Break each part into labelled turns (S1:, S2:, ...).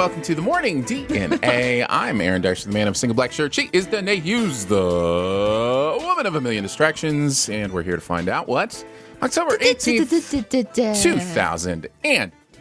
S1: Welcome to the morning DNA. I'm Aaron Darcy, the man of single black shirt. She is Danae Hughes, the woman of a million distractions, and we're here to find out what October 18th,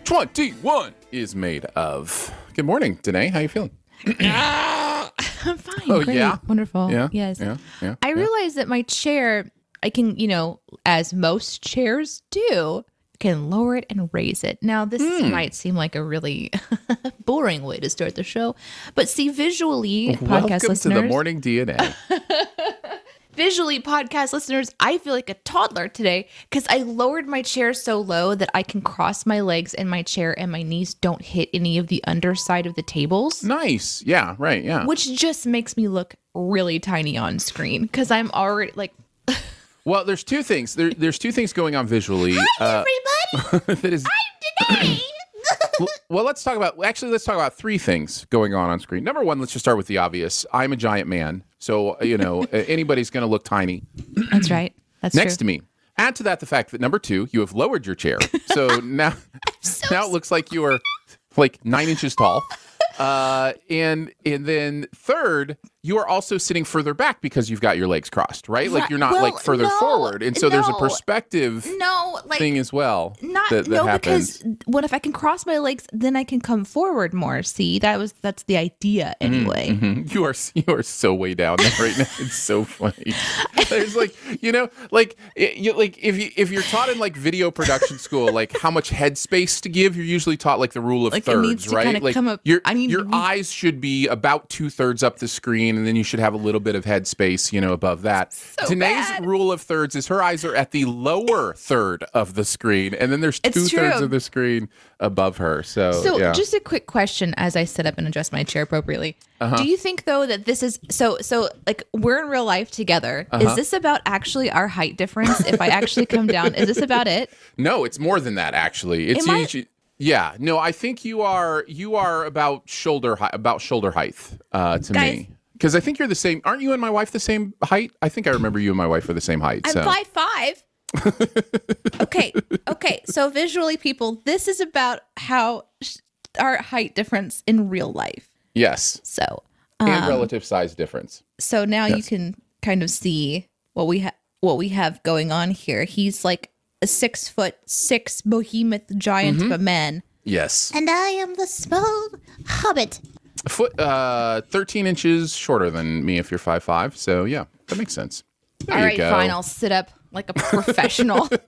S1: 2021 is made of. Good morning, Danae. How you feeling?
S2: I'm fine.
S1: Oh,
S2: great,
S1: yeah?
S2: Wonderful.
S1: Yeah,
S2: Yes.
S1: yeah, yeah,
S2: I
S1: yeah.
S2: realize that my chair, I can, you know, as most chairs do, can lower it and raise it. Now, this
S1: Hmm.
S2: might seem like a really boring way to start the show, but see, visually, podcast
S1: Welcome to
S2: listeners,
S1: the morning DNA.
S2: visually, podcast listeners, I feel like a toddler today because I lowered my chair so low that I can cross my legs in my chair and my knees don't hit any of the underside of the tables.
S1: nice. Yeah, right. Yeah.
S2: which just makes me look really tiny on screen because I'm already like
S1: Well, there's two things. There, there's two things going on visually. uh,
S2: everybody.
S1: that is well, let's talk about actually let's talk about three things going on on screen. Number one, let's just start with the obvious. I'm a giant man, so you know anybody's going to look tiny
S2: That's right. That's
S1: next
S2: true.
S1: to me. Add to that the fact that number two, you have lowered your chair, so now now it looks like you are like nine inches tall. Uh, and and then third, you are also sitting further back because you've got your legs crossed, right? Like you're not
S2: Well,
S1: like further
S2: no,
S1: forward, and so there's a perspective
S2: No, like
S1: thing as well
S2: not
S1: that, that
S2: no
S1: happens.
S2: because what if I can cross my legs, then I can come forward more. See, that was that's the idea anyway.
S1: Mhm. You are you are so way down there right now. It's so funny. There's like you know like it, you, like if you if you're taught in like video production school like how much headspace to give, you're usually taught like the rule of
S2: Like,
S1: thirds, right? like
S2: come up-
S1: your
S2: I need-
S1: your eyes should be about two thirds up the screen, and then you should have a little bit of headspace, you know, above that. Danae's
S2: bad.
S1: rule of thirds is her eyes are at the lower third of the screen, and then there's
S2: It's
S1: two thirds of the screen above her. So,
S2: So,
S1: yeah.
S2: just a quick question as I sit up and adjust my chair appropriately.
S1: Uh-huh.
S2: Do you think though that this is so so like we're in real life together?
S1: Uh-huh.
S2: Is this about actually our height difference? if I actually come down, is this about it?
S1: No, it's more than that actually. It's usually yeah. No, I think you are you are about shoulder height about shoulder height uh, to
S2: Guys-
S1: me. Because I think you're the same. Aren't you and my wife the same height? I think I remember you and my wife are the same height.
S2: I'm
S1: so.
S2: five five. okay, okay. So visually, people, this is about how sh- our height difference in real life.
S1: Yes,
S2: So,
S1: and
S2: um,
S1: relative size difference.
S2: so now you can kind of see what we have what we have going on here. He's like a six foot six behemoth giant
S1: Mm-hmm.
S2: of a man.
S1: Yes,
S3: And I am the small hobbit.
S1: Foot uh, thirteen inches shorter than me if you're five five. So yeah, that makes sense. There
S2: All
S1: you
S2: right,
S1: go.
S2: fine. I'll sit up like a professional.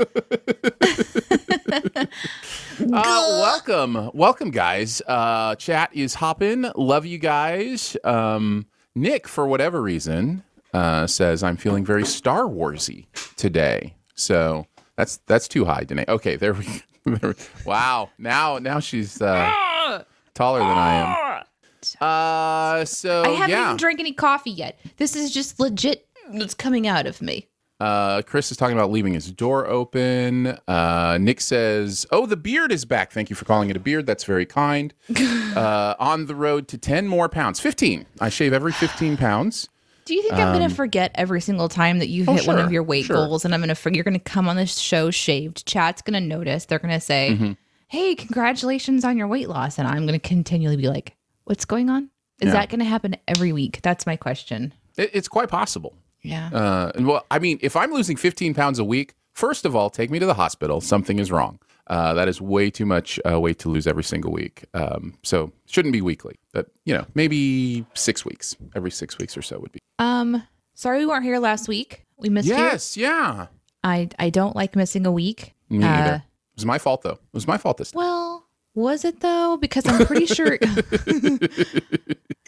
S1: Uh, welcome, welcome, guys. Uh, chat is hopping. Love you guys. Um, Nick, for whatever reason, uh, says I'm feeling very Star Warsy today. So that's that's too high, Danae. Okay, there we go. wow. Now now she's uh, taller than I am. Uh so
S2: I haven't
S1: yeah.
S2: even drank any coffee yet. This is just legit. It's coming out of me.
S1: Uh, Chris is talking about leaving his door open. Uh, Nick says, "Oh, the beard is back. Thank you for calling it a beard. That's very kind." uh, on the road to ten more pounds, fifteen. I shave every fifteen pounds.
S2: Do you think I'm going to forget every single time that you
S1: oh,
S2: hit one of your weight
S1: sure.
S2: goals and I'm going to you're going to come on this show shaved? Chat's going to notice. They're going to say,
S1: Mm-hmm.
S2: "Hey, congratulations on your weight loss." And I'm going to continually be like, "What's going on?" Is
S1: Yeah.
S2: that going to happen every week? That's my question.
S1: It, it's quite possible.
S2: Yeah.
S1: Uh, and well, I mean, if I'm losing fifteen pounds a week, first of all, take me to the hospital. Something is wrong. Uh, that is way too much uh, weight to lose every single week. Um, so shouldn't be weekly, but you know, maybe six weeks. Every six weeks or so would be.
S2: um, sorry we weren't here last week. We missed you.
S1: Yes, yeah.
S2: I I don't like missing a week.
S1: Me
S2: Uh,
S1: either. It was my fault though. It was my fault this time.
S2: Well, was it though? Because I'm pretty sure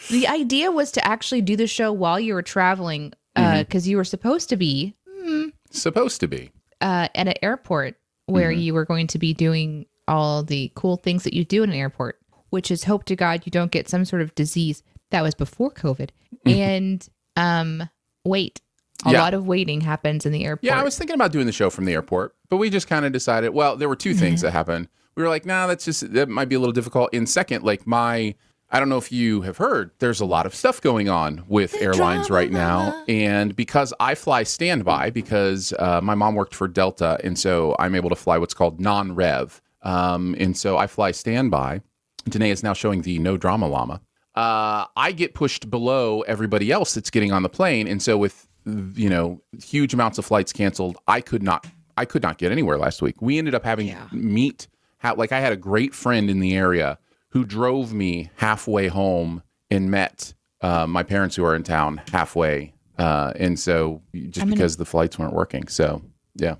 S2: the idea was to actually do the show while you were traveling, uh, mm-hmm. because you were supposed to be hmm,
S1: Supposed to be.
S2: uh, at an airport where mm-hmm. you were going to be doing all the cool things that you do in an airport, which is hope to God you don't get some sort of disease that was before COVID. Mm-hmm. And um, wait, a
S1: Yeah.
S2: lot of waiting happens in the airport.
S1: Yeah, I was thinking about doing the show from the airport, but we just kind of decided. Well, there were two things that happened. We were like, nah, that's just that might be a little difficult. In second, like my, I don't know if you have heard, there's a lot of stuff going on with airlines right now, and because I fly standby, because uh, my mom worked for Delta, and so I'm able to fly what's called non-rev, um, and so I fly standby. Danae is now showing the no drama llama. Uh, I get pushed below everybody else that's getting on the plane, and so with you know huge amounts of flights canceled, I could not I could not get anywhere last week. We ended up having to meet ha- like I had a great friend in the area who drove me halfway home and met uh, my parents who are in town halfway, uh, and so just because the flights weren't working, so yeah.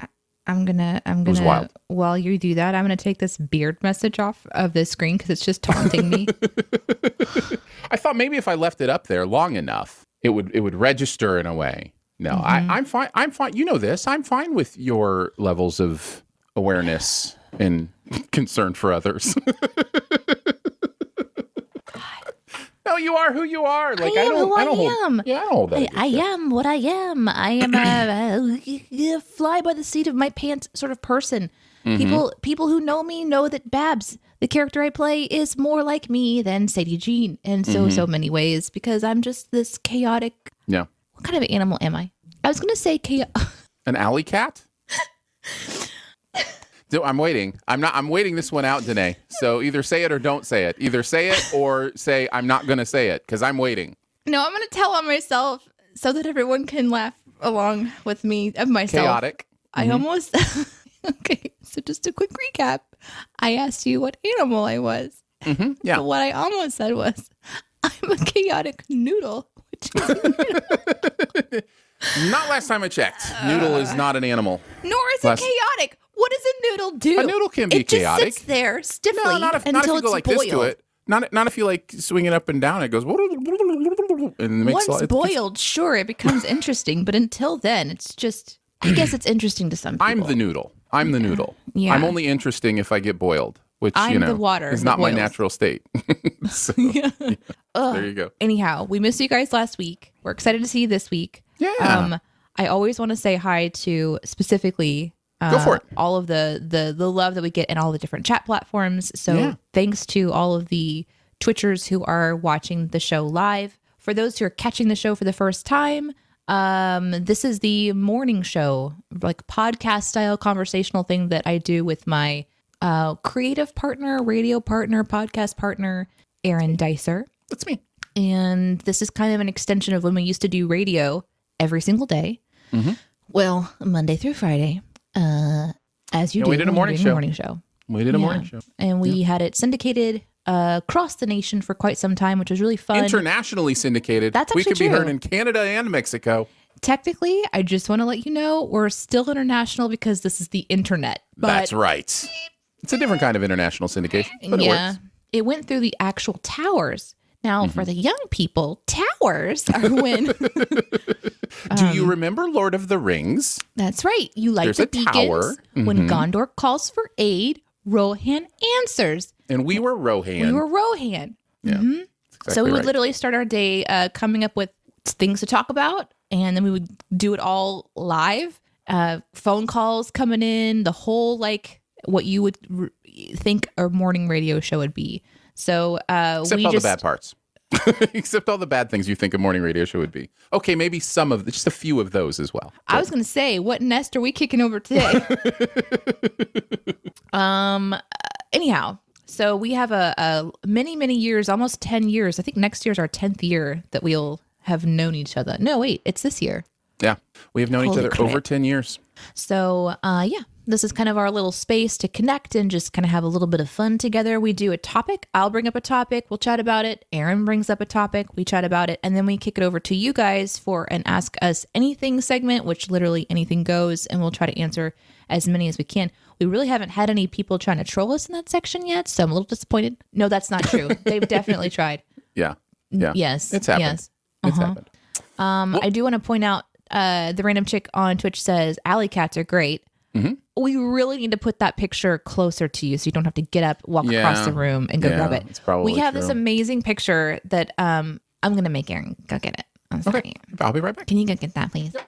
S2: I'm gonna I'm gonna while you do that, I'm gonna take this beard message off of the screen because it's just taunting me.
S1: I thought maybe if I left it up there long enough, it would it would register in a way. No, I, I'm fine. I'm fine. You know this. I'm fine with your levels of awareness and concern for others. no, you are who you are. Like I,
S3: am
S1: don't.
S3: who I
S1: don't hold.
S3: am.
S1: Yeah, I don't hold that.
S3: I, I am what I am. I am a, a fly by the seat of my pants sort of person.
S1: Mm-hmm.
S3: People people who know me know that Babs, the character I play, is more like me than Sadie Jean in so
S1: Mm-hmm.
S3: so many ways because I'm just this chaotic.
S1: Yeah,
S3: What kind of animal am I? I was gonna say chaos.
S1: an alley cat. I'm waiting. I'm not. I'm waiting this one out, Danae. So either say it or don't say it. Either say it or say I'm not going to say it because I'm waiting.
S2: no, I'm gonna tell on myself so that everyone can laugh along with me of myself.
S1: Chaotic.
S2: I mm-hmm. almost okay. So just a quick recap. I asked you what animal I was.
S1: Mm-hmm, yeah.
S2: But what I almost said was, I'm a chaotic noodle, which is
S1: Not last time I checked. Noodle is not an animal.
S2: nor is it
S1: Last-
S2: chaotic. What does a noodle do?
S1: A noodle can be chaotic,
S2: it just sits there stiffly
S1: No, not if,
S2: until
S1: not if you
S2: it's
S1: go like
S2: boiled.
S1: this to it. Not not if you like swing it up and down. It goes and it makes
S2: Once
S1: it-
S2: boiled, sure, it becomes interesting, but until then, it's just. I guess it's interesting to some people.
S1: I'm the noodle. I'm the noodle.
S2: Yeah.
S1: I'm only interesting if I get boiled, which you
S2: I'm
S1: know
S2: the water
S1: is not my natural state. so, there you go.
S2: Anyhow, we missed you guys last week. We're excited to see you this week.
S1: Yeah.
S2: Um, I always want to say hi to specifically uh,
S1: Go for it.
S2: all of the the the love that we get in all the different chat platforms. So
S1: Yeah.
S2: thanks to all of the Twitchers who are watching the show live. For those who are catching the show for the first time, um, this is the morning show, like podcast style conversational thing that I do with my uh, creative partner, radio partner, podcast partner, Aaron Darcy.
S1: That's me.
S2: And this is kind of an extension of when we used to do radio every single day.
S3: Well Monday through Friday, uh, as you
S1: Yeah,
S3: do.
S1: we did a morning show.
S3: Morning show.
S1: We did a
S2: Yeah.
S1: morning show.
S2: And we had it syndicated uh, across the nation for quite some time, which was really fun.
S1: Internationally syndicated.
S2: That's
S1: we could be heard in Canada and Mexico.
S2: Technically, I just want to let you know we're still international because this is the internet. But
S1: That's right. It's a different kind of international syndication, but it
S2: yeah,
S1: works.
S2: it went through the actual towers. Now,
S1: Mm-hmm.
S2: for the young people, towers are when.
S1: Do
S2: Um,
S1: you remember Lord of the Rings?
S2: That's right. You like
S1: There's
S2: the
S1: a
S2: beacons
S1: tower. Mm-hmm.
S2: when Gondor calls for aid. Rohan Answers.
S1: And we were Rohan.
S2: We were Rohan.
S1: yeah.
S2: Mhm.
S1: That's
S2: so we would
S1: right.
S2: literally start our day uh, coming up with things to talk about, and then we would do it all live. Uh, phone calls coming in, the whole like what you would r- think a morning radio show would be. So uh,
S1: Except
S2: we
S1: all
S2: just
S1: the bad parts. Except all the bad things you think a morning radio show would be. Okay, maybe some of just a few of those as well.
S2: I was going to say, what nest are we kicking over today? um. uh, Anyhow, so we have a, a many many years, almost ten years. I think next year's our tenth year that we'll have known each other. No, wait, it's this year.
S1: Yeah. We have known each other
S2: crap.
S1: over 10 years.
S2: So, uh, yeah, this is kind of our little space to connect and just kind of have a little bit of fun together. We do a topic. I'll bring up a topic. We'll chat about it. Aaron brings up a topic. We chat about it. And then we kick it over to you guys for an Ask Us Anything segment, which literally anything goes. And we'll try to answer as many as we can. We really haven't had any people trying to troll us in that section yet. So I'm a little disappointed. No, that's not true. They've definitely tried.
S1: Yeah. Yeah.
S2: Yes.
S1: It's happened.
S2: Yes. Uh-huh.
S1: It's happened.
S2: Um, I do want to point out uh, the random chick on Twitch says alley cats are great.
S1: Mhm.
S2: We really need to put that picture closer to you so you don't have to get up, walk across the room, and go
S1: Yeah,
S2: grab it. we have this amazing picture that um, I'm gonna make Aaron go get it. I'm sorry.
S1: I'll be right back.
S2: Can you go get that, please?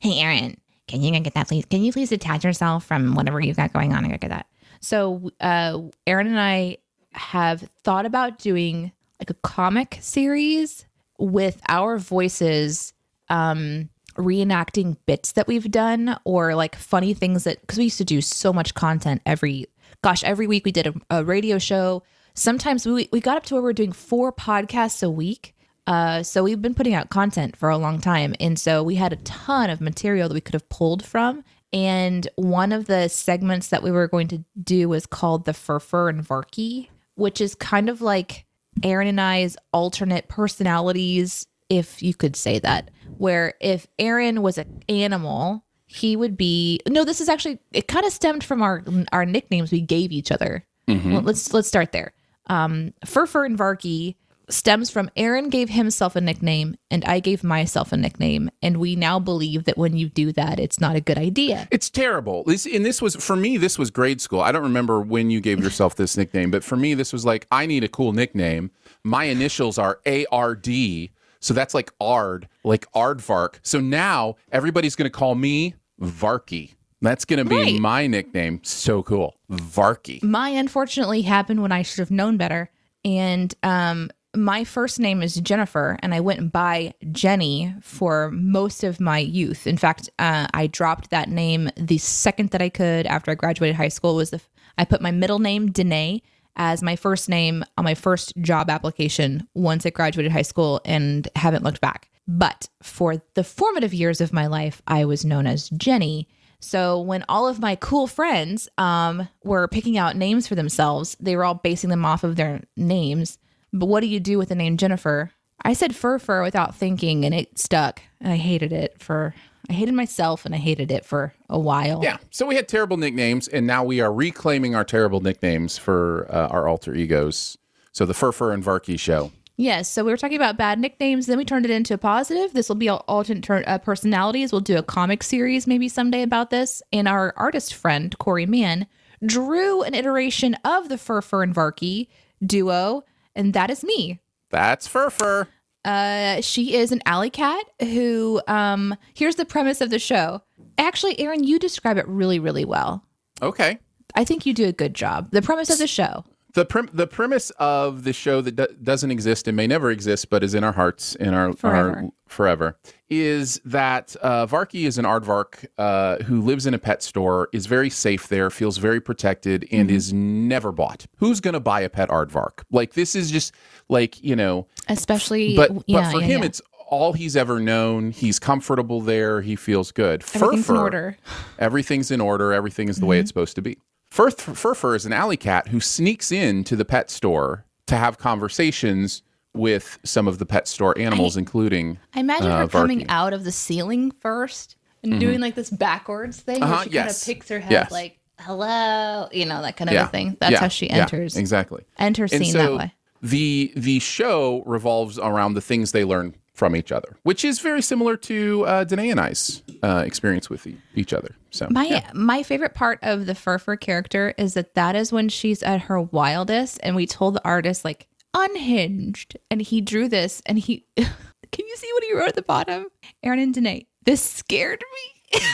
S2: Hey, Aaron, can you go get that, please? Can you please detach yourself from whatever you've got going on and go get that? So, uh, Aaron and I have thought about doing like a comic series with our voices um, reenacting bits that we've done or like funny things that, because we used to do so much content every, gosh, every week we did a, a radio show. Sometimes we, we got up to where we're doing four podcasts a week. Uh, so we've been putting out content for a long time. And so we had a ton of material that we could have pulled from. And one of the segments that we were going to do was called the Furfur and Varky, which is kind of like Aaron and I's alternate personalities, if you could say that. Where if Aaron was an animal, he would be no, this is actually it kind of stemmed from our our nicknames we gave each other. Well, let's let's start there. Um Furfur and Varky stems from Aaron gave himself a nickname and I gave myself a nickname. And we now believe that when you do that, it's not a good idea.
S1: It's terrible. This and this was for me. This was grade school. I don't remember when you gave yourself this nickname, but for me, this was like I need a cool nickname. My initials are A R D, so that's like Ard, like Aardvark. So now everybody's going to call me Varky. That's going to be
S2: Right.
S1: my nickname. So cool, Varky.
S2: My unfortunately happened when I should have known better. And um, my first name is Jennifer, and I went by Jenny for most of my youth. In fact, uh, I dropped that name the second that I could after I graduated high school. Was the I put my middle name Danae as my first name on my first job application once I graduated high school, and haven't looked back. But for the formative years of my life, I was known as Jenny. So when all of my cool friends um, were picking out names for themselves, they were all basing them off of their names. But what do you do with the name Jennifer? I said fur fur without thinking, and it stuck. And I hated it for. I hated myself, and I hated it for a while.
S1: Yeah. So we had terrible nicknames, and now we are reclaiming our terrible nicknames for uh, our alter egos. So the Furfur and Varky show.
S2: Yes. So we were talking about bad nicknames. Then we turned it into a positive. This will be all alternate turn, uh, personalities. We'll do a comic series maybe someday about this. And our artist friend, Corey Mann, drew an iteration of the Furfur and Varky duo. And that is me.
S1: That's Furfur.
S2: Uh, she is an alley cat who, um, here's the premise of the show. Actually, Aaron, you describe it really, really well.
S1: Okay.
S2: I think you do a good job. The premise of the show.
S1: The prim- the premise of the show that do- doesn't exist and may never exist, but is in our hearts in our
S2: Forever.
S1: our forever, is that uh, Varky is an aardvark uh, who lives in a pet store, is very safe there, feels very protected, and is never bought. Who's going to buy a pet aardvark? Like this is just like you know,
S2: Especially,
S1: but
S2: yeah,
S1: but for
S2: yeah,
S1: him,
S2: yeah.
S1: it's all he's ever known. He's comfortable there. He feels good.
S2: Everything's in order.
S1: Everything's in order. Everything is the way it's supposed to be. Fur- Furfur is an alley cat who sneaks into the pet store to have conversations with some of the pet store animals, including.
S2: I imagine
S1: uh,
S2: her coming
S1: Varky.
S2: out of the ceiling first and doing like this backwards thing
S1: Uh-huh,
S2: where she
S1: yes.
S2: kind of picks her head
S1: Yes.
S2: like, hello, you know, that kind of
S1: Yeah.
S2: a thing. That's
S1: Yeah.
S2: how she
S1: Yeah.
S2: enters.
S1: Exactly.
S2: Enters
S1: And
S2: scene
S1: so
S2: that way.
S1: the the show revolves around the things they learn from each other, which is very similar to uh, Danae and I's uh, experience with e- each other. So
S2: My
S1: yeah.
S2: my favorite part of the Furfur character is that that is when she's at her wildest, and we told the artist like unhinged, and he drew this, and he can you see what he wrote at the bottom? Aaron and Danae, this scared me.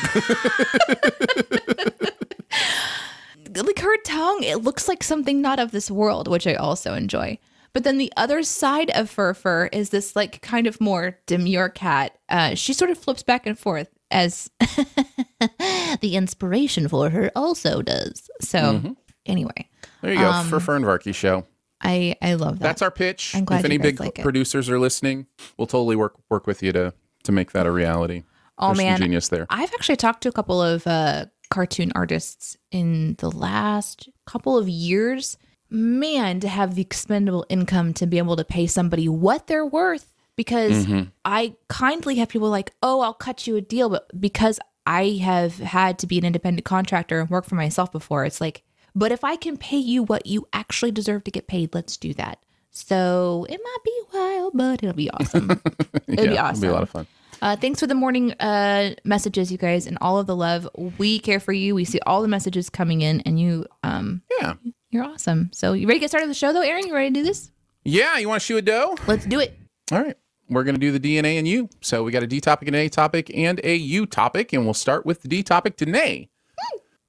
S2: like her tongue, it looks like something not of this world, which I also enjoy. But then the other side of Furfur is this like kind of more demure cat. Uh, she sort of flips back and forth as the inspiration for her also does. So anyway,
S1: there you go
S2: um,
S1: Furfur and Varky show.
S2: I I love that.
S1: That's our pitch.
S2: I'm glad
S1: if any big
S2: like
S1: producers are listening, we'll totally work work with you to to make that a reality.
S2: Oh,
S1: There's some
S2: man.
S1: genius there.
S2: I've actually talked to a couple of uh, cartoon artists in the last couple of years. Man, to have the expendable income to be able to pay somebody what they're worth. Because
S1: Mm-hmm.
S2: I kindly have people like, oh, I'll cut you a deal. But because I have had to be an independent contractor and work for myself before, it's like, but if I can pay you what you actually deserve to get paid, let's do that. So it might be wild, but it'll be awesome. It'll
S1: yeah,
S2: be awesome.
S1: It'll be a lot of fun.
S2: Uh, thanks for the morning uh, messages, you guys, and all of the love. We care for you. We see all the messages coming in, and you, um,
S1: Yeah.
S2: you're awesome. So, you ready to get started with the show, though, Aaron? You ready to do this?
S1: Yeah. You want to shoe a dough?
S2: Let's do it.
S1: All right. We're going to do the DNA and you. So we got a D topic, and A topic, and a U topic. And we'll start with the D topic today.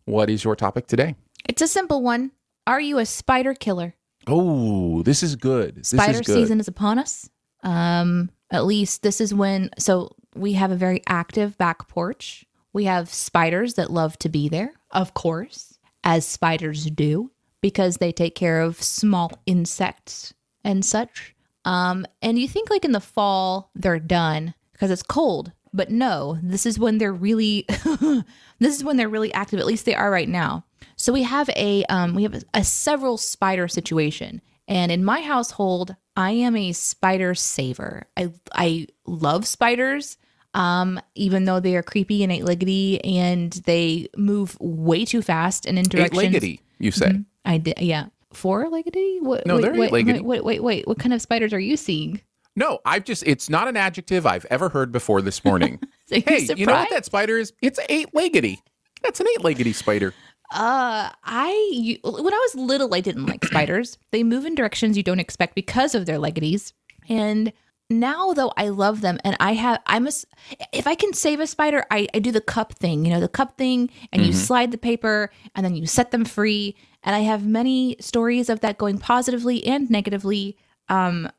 S1: What is your topic today?
S2: It's a simple one. Are you a spider killer?
S1: Oh, this is good. This
S2: Spider
S1: is good.
S2: season is upon us. Um, at least this is when. So we have a very active back porch. We have spiders that love to be there, of course, as spiders do, because they take care of small insects and such. Um, and you think like in the fall they're done because it's cold, but no, this is when they're really, this is when they're really active. At least they are right now. So we have a um, we have a, a several spider situation, and in my household, I am a spider saver. I I love spiders, um, even though they are creepy and eight leggedy and they move way too fast and in
S1: Eight
S2: directions.
S1: leggedy, you say.
S2: I did, yeah. Four leggedy? What?
S1: No,
S2: wait,
S1: they're eight-leggedy.
S2: Wait, wait, wait, wait. What kind of spiders are you seeing?
S1: No, I've just, it's not an adjective I've ever heard before this morning.
S2: You
S1: hey, you know what that spider is? It's eight leggedy. That's an eight leggedy spider.
S2: Uh, I you, when I was little, I didn't like spiders. They move in directions you don't expect because of their leggities. And now, though, I love them, and I have I'm a s- if I can save a spider, I I do the cup thing. You know, the cup thing, and you slide the paper, and then you set them free. And I have many stories of that going positively and negatively. Um,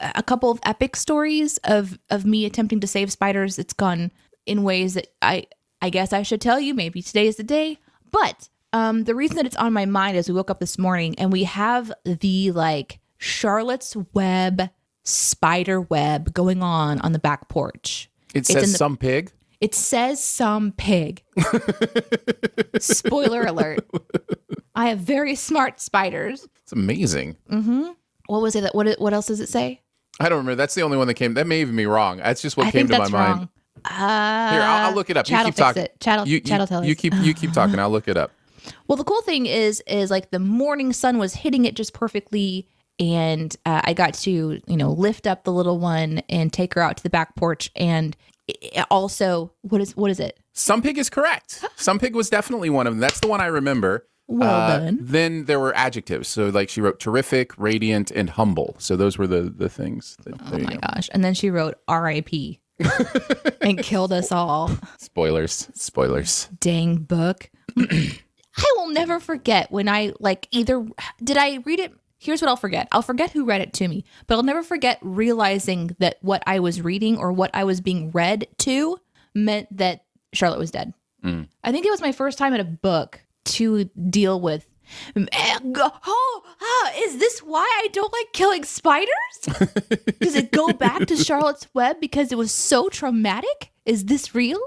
S2: a couple of epic stories of of me attempting to save spiders. It's gone in ways that I I guess I should tell you. Maybe today is the day. But um, the reason that it's on my mind is we woke up this morning and we have the like Charlotte's Web spider web going on on the back porch.
S1: It
S2: It's
S1: says
S2: the-
S1: some pig.
S2: It says some pig. Spoiler alert. I have very smart spiders.
S1: It's amazing.
S2: What was it? that- What what else does it say?
S1: I don't remember. That's the only one that came. That may even be wrong. That's just what
S2: I
S1: came to my
S2: wrong.
S1: mind.
S2: Uh,
S1: Here, I'll, I'll look it up. You keep talking.
S2: it. Chad'll-
S1: you, you,
S2: tell
S1: you
S2: us.
S1: keep you keep talking. I'll look it up.
S2: Well, the cool thing is, is like the morning sun was hitting it just perfectly, and uh, I got to, you know, lift up the little one and take her out to the back porch, and also, what is what is it?
S1: Some pig is correct. Some pig was definitely one of them. That's the one I remember.
S2: Well
S1: Uh,
S2: done.
S1: Then there were adjectives. So like she wrote terrific, radiant, and humble. So those were the the things. There
S2: Oh my
S1: go.
S2: gosh! And then she wrote R.I.P. and killed us all.
S1: Spoilers. Spoilers.
S2: Dang book. I will never forget when I like either did I read it. Here's what I'll forget. I'll forget who read it to me, but I'll never forget realizing that what I was reading or what I was being read to meant that Charlotte was dead. I think it was my first time at a book to deal with. Oh, ah, is this why I don't like killing spiders? Does it go back to Charlotte's Web because it was so traumatic? Is this real?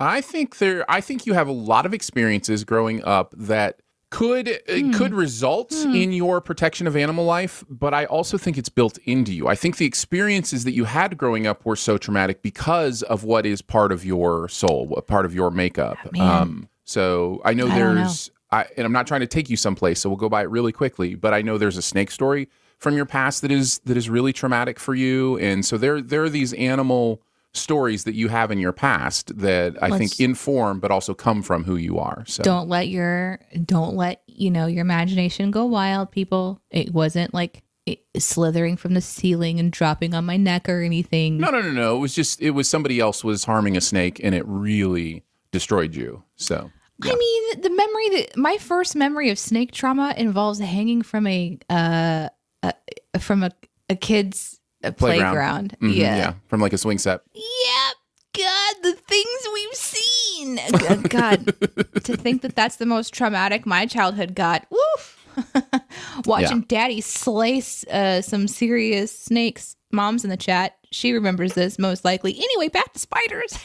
S1: I think there. I think you have a lot of experiences growing up that could uh, could result in your protection of animal life, but I also think it's built into you. I think the experiences that you had growing up were so traumatic because of what is part of your soul, what part of your makeup. Um, so I know
S2: I
S1: there's, I, and I'm not trying to take you someplace, so we'll go by it really quickly. But I know there's a snake story from your past that is that is really traumatic for you, and so there there are these animal stories that you have in your past that I
S2: Let's-
S1: think inform but also come from who you are. So
S2: Don't let your don't let you know your imagination go wild, people. It wasn't like it, slithering from the ceiling and dropping on my neck or anything.
S1: no, no, no, no. It was just it was somebody else was harming a snake, and it really destroyed you. So
S2: I mean, the memory that my first memory of snake trauma involves hanging from a uh, uh from a a kid's uh, playground.
S1: Mhm,
S2: Yeah.
S1: yeah, from like a swing set.
S2: Yep. God, the things we've seen. God, God, to think that that's the most traumatic my childhood got. Woof. Watching daddy slice uh, some serious snakes. Mom's in the chat. She remembers this most likely. Anyway, back to spiders.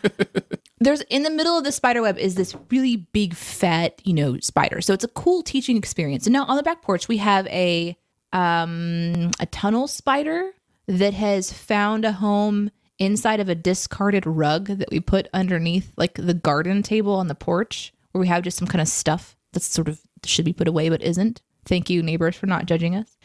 S2: There's in the middle of the spider web is this really big fat, you know, spider. So it's a cool teaching experience. And now on the back porch we have a um a tunnel spider that has found a home inside of a discarded rug that we put underneath like the garden table on the porch where we have just some kind of stuff that's sort of should be put away but isn't. Thank you neighbors for not judging us.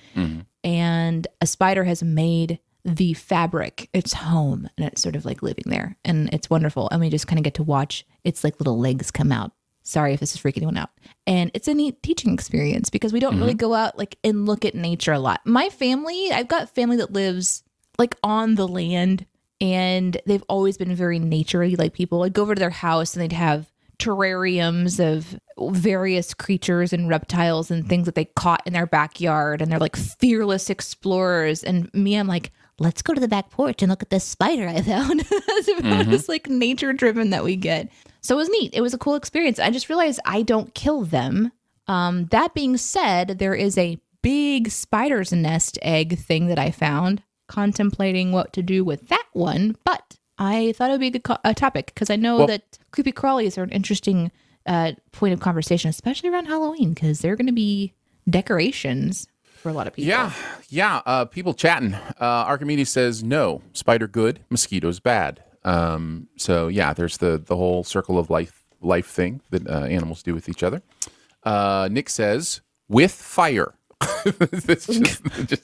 S2: And a spider has made the fabric its home and it's sort of like living there and it's wonderful and we just kind of get to watch its like little legs come out sorry if this is freaking anyone out. And it's a neat teaching experience because we don't mm-hmm. really go out like and look at nature a lot. My family i've got family that lives like on the land and they've always been very naturey like people. I'd go over to their house and they'd have terrariums of various creatures and reptiles and things that they caught in their backyard and they're like fearless explorers. And me i'm like let's go to the back porch and look at this spider i found. It's this like nature driven that we get. So it was neat. It was a cool experience. I just realized i don't kill them. Um, that being said there is a big spider's nest egg thing that i found contemplating what to do with that one but i thought it would be a good co- a topic because i know
S1: Well-
S2: that creepy crawlies are an interesting uh, point of conversation especially around halloween because they're going to be decorations for a lot of people
S1: Yeah, yeah. Uh, people chatting. Uh, Archimedes says no. Spider good, mosquitoes bad. Um, so yeah, there's the the whole circle of life life thing that uh, animals do with each other. Uh, Nick says with fire. Just, just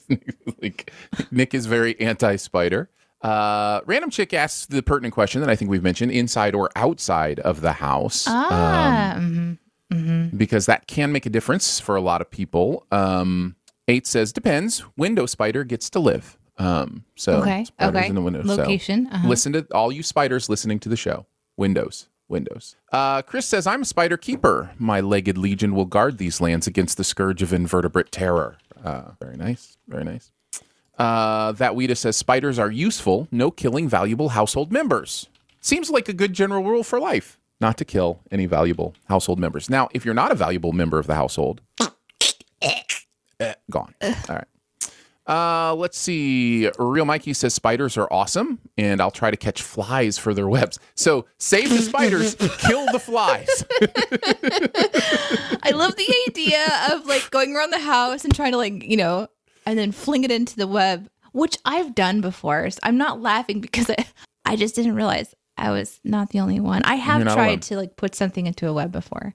S1: like Nick is very anti spider. Uh, random chick asks the pertinent question that I think we've mentioned: inside or outside of the house?
S2: ah mhm.
S1: because that can make a difference for a lot of people. Um, eight says depends. Window spider gets to live. Um, so
S2: Okay,
S1: spiders
S2: okay.
S1: in the window.
S2: Location,
S1: So
S2: uh-huh.
S1: listen to all you spiders listening to the show. Windows, windows. Uh, Chris says I'm a spider keeper. My legged legion will guard these lands against the scourge of invertebrate terror. Uh, very nice, very nice. Uh, that Weta says spiders are useful, no killing valuable household members. Seems like a good general rule for life, not to kill any valuable household members. Now, if you're not a valuable member of the household, eh, gone. All right. Uh, let's see. Real Mikey says spiders are awesome, and I'll try to catch flies for their webs. So save the spiders, kill the flies.
S2: I love the idea of like going around the house and trying to like, you know, and then fling it into the web, which I've done before. So I'm not laughing because I, I just didn't realize I was not the only one. I have tried
S1: alone.
S2: to like put something into a web before.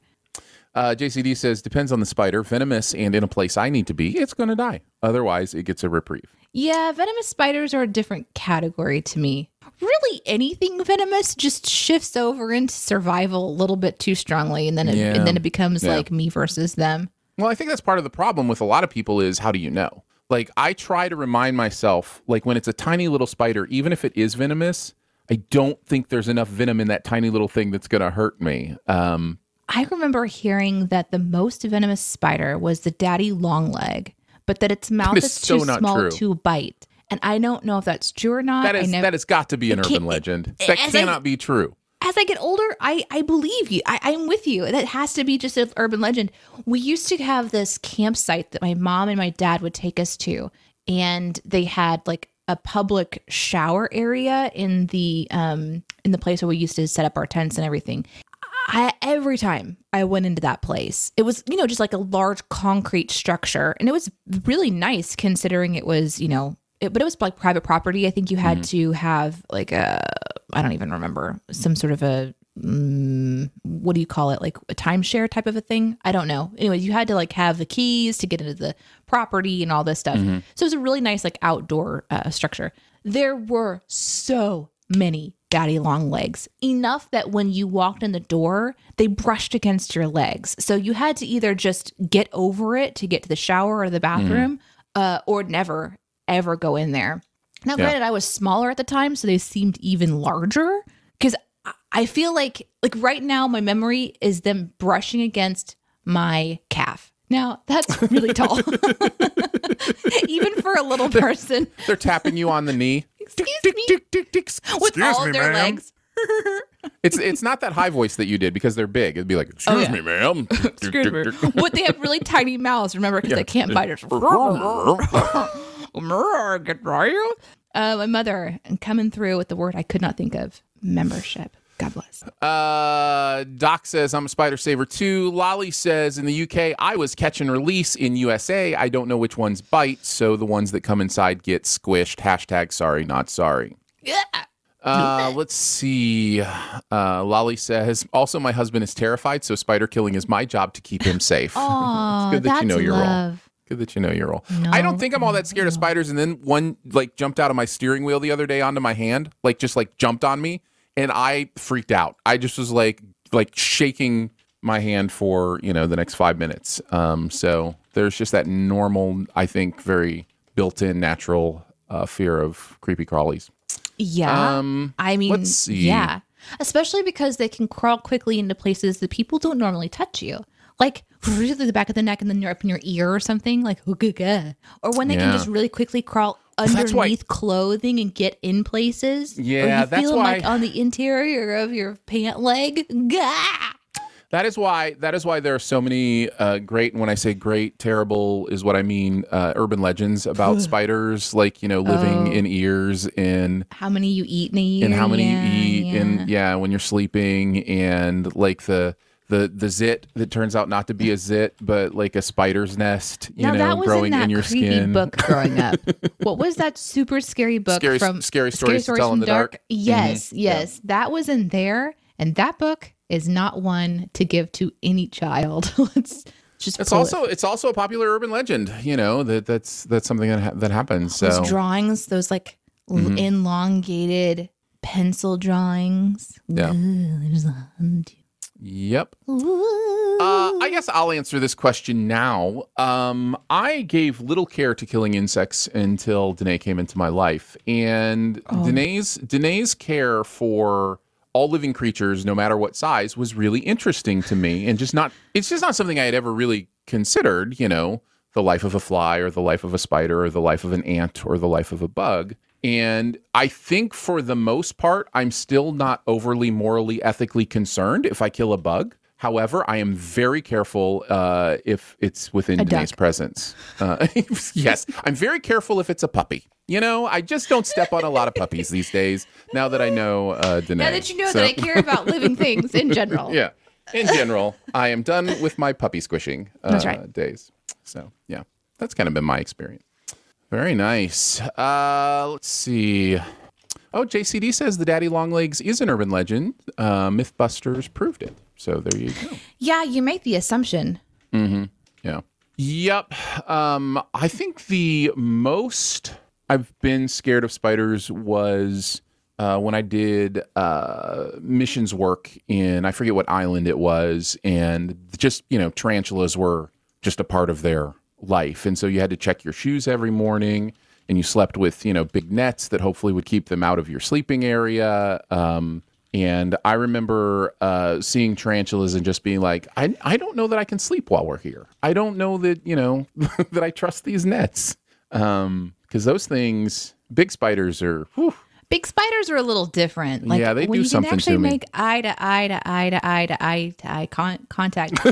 S1: Uh, JCD says depends on the spider. Venomous and in a place I need to be, it's going to die. Otherwise, it gets a reprieve.
S2: Yeah, venomous spiders are a different category to me. Really, anything venomous just shifts over into survival a little bit too strongly, and then it,
S1: Yeah.
S2: and then it becomes
S1: Yeah.
S2: like me versus them.
S1: Well, I think that's part of the problem with a lot of people is how do you know? Like I try to remind myself, like when it's a tiny little spider, even if it is venomous, I don't think there's enough venom in that tiny little thing that's going to hurt me. Um,
S2: I remember hearing that the most venomous spider was the daddy longleg, but that its mouth
S1: is
S2: is,
S1: so
S2: too small
S1: true.
S2: to bite. And I don't know if that's true or not.
S1: that is
S2: never,
S1: that has got to be an urban legend. That
S2: as I-
S1: cannot be true.
S2: as I get older, I, I believe you. I, I'm with you. That has to be just an urban legend. We used to have this campsite that my mom and my dad would take us to, and they had like a public shower area in the um in the place where we used to set up our tents and everything. I, every time I went into that place, it was, you know, just like a large concrete structure. And it was really nice considering it was, you know, it, but it was like private property. I think you had to have like a, I don't even remember, some sort of a, mm, what do you call it? Like a timeshare type of a thing? I don't know. Anyways, you had to like have the keys to get into the property and all this stuff.
S1: Mm-hmm.
S2: So it was a really nice like outdoor uh, structure. There were so many daddy long legs, enough that when you walked in the door, they brushed against your legs. So you had to either just get over it to get to the shower or the bathroom, uh, or never ever go in there. Now,
S1: Yeah.
S2: granted, I was smaller at the time, so they seemed even larger. Because I feel like, like right now, my memory is them brushing against my calf. Now that's really tall, even for a little person.
S1: They're tapping you on the knee.
S2: Excuse me, with
S1: Excuse
S2: all
S1: me,
S2: their
S1: ma'am.
S2: legs.
S1: It's it's not that high voice that you did because they're big. It'd be like, excuse
S2: Oh, yeah.
S1: me, ma'am.
S2: Excuse me. But they have really tiny mouths. Remember, because they can't bite us. Get right. Uh, my mother coming through with the word I could not think of. Membership. God bless.
S1: Uh, Doc says I'm a spider saver too. Lolly says in the UK I was catch and release. In USA I don't know which ones bite, so the ones that come inside get squished. Hashtag sorry not sorry.
S2: Yeah.
S1: Uh, let's see. Uh, Lolly says also my husband is terrified, so spider killing is my job to keep him safe.
S2: Oh,
S1: good that you know your role.
S2: love.
S1: Good that you know your role. I don't think I'm all that scared of spiders. And then one like jumped out of my steering wheel the other day onto my hand, like just like jumped on me, and I freaked out. I just was like like shaking my hand for you know the next five minutes. Um, so there's just that normal, I think, very built-in natural uh, fear of creepy crawlies.
S2: Yeah.
S1: Um,
S2: I mean, yeah. Especially because they can crawl quickly into places that people don't normally touch you. Like really the back of the neck and then you're up in your ear or something, like or when they
S1: Yeah.
S2: can just really quickly crawl
S1: That's why-
S2: underneath clothing and get in places.
S1: Yeah, that's
S2: feel
S1: why-
S2: like on the interior of your pant leg. Gah!
S1: That is why. That is why there are so many uh, great. And when I say great, terrible is what I mean. Uh, urban legends about spiders, like you know, living
S2: Oh.
S1: in ears and
S2: How many you eat in a year?
S1: and how many
S2: yeah,
S1: you eat
S2: yeah.
S1: and yeah, when you're sleeping and like the the the zit that turns out not to be a zit, but like a spider's nest. You
S2: now
S1: know,
S2: that was
S1: growing
S2: in that
S1: your
S2: creepy
S1: skin.
S2: book growing up. what was that super scary book
S1: Scary-
S2: from
S1: Scary Stories to Tell in the Dark? Mm-hmm.
S2: Yes, yes, that was in there, and that book is not one to give to any child. Let's just
S1: It's also
S2: it.
S1: it's also a popular urban legend. You know that that's that's something that ha- that happens. So
S2: those drawings, those like
S1: Mm-hmm.
S2: elongated pencil drawings.
S1: Yeah.
S2: Ooh, there's a hunt.
S1: Yep. Uh, I guess I'll answer this question now. Um, I gave little care to killing insects until Danae came into my life, and Danae's Danae's care for all living creatures, no matter what size, was really interesting to me, and just not. It's just not something I had ever really considered. You know, the life of a fly, or the life of a spider, or the life of an ant, or the life of a bug. And I think for the most part, I'm still not overly morally, ethically concerned if I kill a bug. However, I am very careful uh, if it's within Danae's presence. Uh, yes, I'm very careful if it's a puppy. You know, I just don't step on a lot of puppies these days. Now that I know uh, Danae.
S2: now that you know
S1: So-
S2: that I care about living things in general.
S1: yeah. In general, I am done with my puppy squishing uh,
S2: right.
S1: days. So, yeah, that's kind of been my experience. Very nice. Uh, let's see. Oh, JCD says the daddy long legs is an urban legend. Uh, Mythbusters proved it. So there you go.
S2: Yeah, you make the assumption. Mm-hmm.
S1: Yeah. Yep. Um, I think the most I've been scared of spiders was uh, when I did uh, missions work in I forget what island it was, and just you know tarantulas were just a part of their life, and so you had to check your shoes every morning, and you slept with you know big nets that hopefully would keep them out of your sleeping area. Um, and I remember uh, seeing tarantulas and just being like, I, I don't know that I can sleep while we're here. I don't know that, you know, that I trust these nets. Um, because those things, big spiders are, whew,
S2: Big spiders are a little different. Like
S1: Yeah, they do
S2: you
S1: something
S2: can
S1: to
S2: actually make eye to eye to eye to eye to eye to eye con- contact.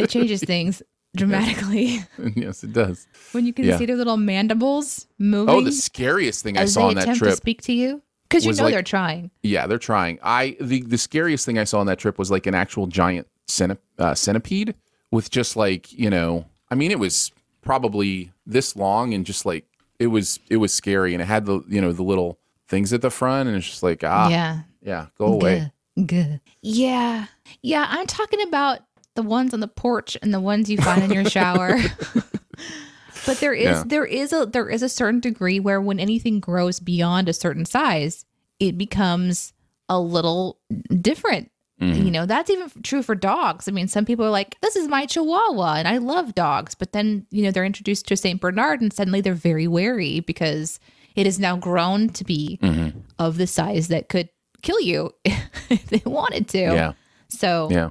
S2: it changes things dramatically
S1: yes, it does.
S2: when you can
S1: Yeah.
S2: see their little mandibles moving
S1: Oh, the scariest thing I saw on that
S2: attempt to
S1: trip.
S2: speak to you because you know
S1: like-
S2: they're trying.
S1: Yeah, they're trying. I the the scariest thing I saw on that trip was like an actual giant centip- uh, centipede with just like you know, I mean, it was probably this long and just like it was it was scary and it had the you know the little things at the front and it's just like ah yeah,
S2: yeah.
S1: go away.
S2: Good. Good. Yeah. Yeah. I'm talking about the ones on the porch and the ones you find in your shower. but there is
S1: Yeah.
S2: there is a there is a certain degree where when anything grows beyond a certain size, it becomes a little different.
S1: Mm-hmm.
S2: You know, that's even true for dogs. I mean, some people are like, "This is my Chihuahua, and I love dogs," but then you know they're introduced to a Saint Bernard, and suddenly they're very wary because it has now grown to be
S1: Mm-hmm.
S2: of the size that could kill you if they wanted to.
S1: Yeah.
S2: So
S1: Yeah.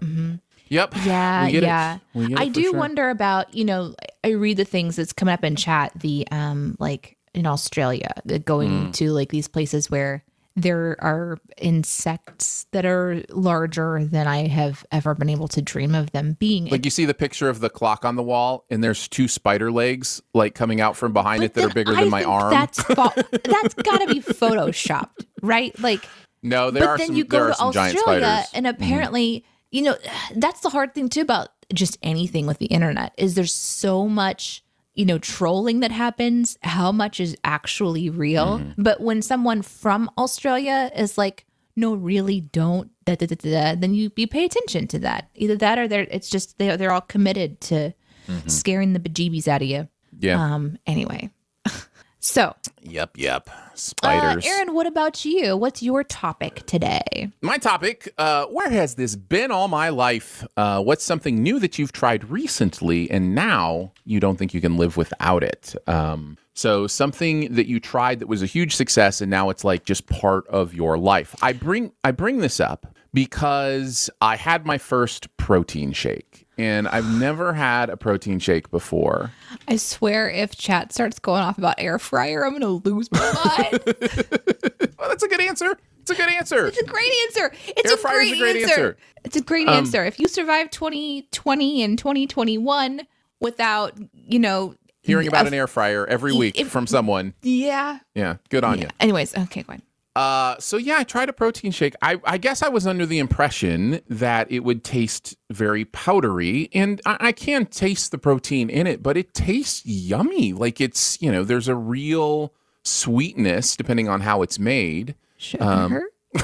S1: Yep.
S2: yeah,
S1: We get it.
S2: yeah. I do
S1: sure.
S2: wonder about, you know, I read the things that's coming up in chat, the um like in Australia, the going
S1: Mm.
S2: to like these places where there are insects that are larger than I have ever been able to dream of them being.
S1: Like you see the picture of the clock on the wall, and there's two spider legs like coming out from behind it that are bigger
S2: I
S1: than my arm.
S2: That's fa- that's got to be photoshopped, right? Like
S1: no, there
S2: but
S1: are
S2: then
S1: some
S2: you go to Australia,
S1: spiders. Mm-hmm.
S2: and apparently, you know, that's the hard thing too about just anything with the internet is there's so much, you know, trolling that happens. How much is actually real?
S1: Mm-hmm.
S2: But when someone from Australia is like, "No, really, don't," da, da, da, then you you pay attention to that. Either that or they're it's just they're, they're all committed to scaring the bejeebies out of you.
S1: Mm-hmm. yeah.
S2: Um. Anyway. So,
S1: yep. Yep.
S2: uh,
S1: Spiders.
S2: Aaron, what about you? What's your topic today?
S1: My topic, uh, where has this been all my life? Uh, what's something new that you've tried recently and now you don't think you can live without it? Um, so something that you tried that was a huge success and now it's like just part of your life. I bring I bring this up because I had my first protein shake and I've never had a protein shake before.
S2: I swear, if chat starts going off about air fryer, I'm gonna lose my mind.
S1: Well, that's a good answer. It's a good answer.
S2: it's a great answer. It's
S1: Air
S2: a great,
S1: a great
S2: answer.
S1: answer. Um,
S2: It's a great answer. If you survive 2020 and 2021 without, you know,
S1: Hearing about
S2: a-
S1: an air fryer every week
S2: if-
S1: from someone.
S2: yeah.
S1: Yeah, good on you.
S2: Anyways, okay, go ahead.
S1: Uh, so yeah, I tried a protein shake. I, I guess I was under the impression that it would taste very powdery, and I, I can taste the protein in it, but it tastes yummy. Like it's you know, there's a real sweetness depending on how it's made.
S2: Sugar.
S1: Um,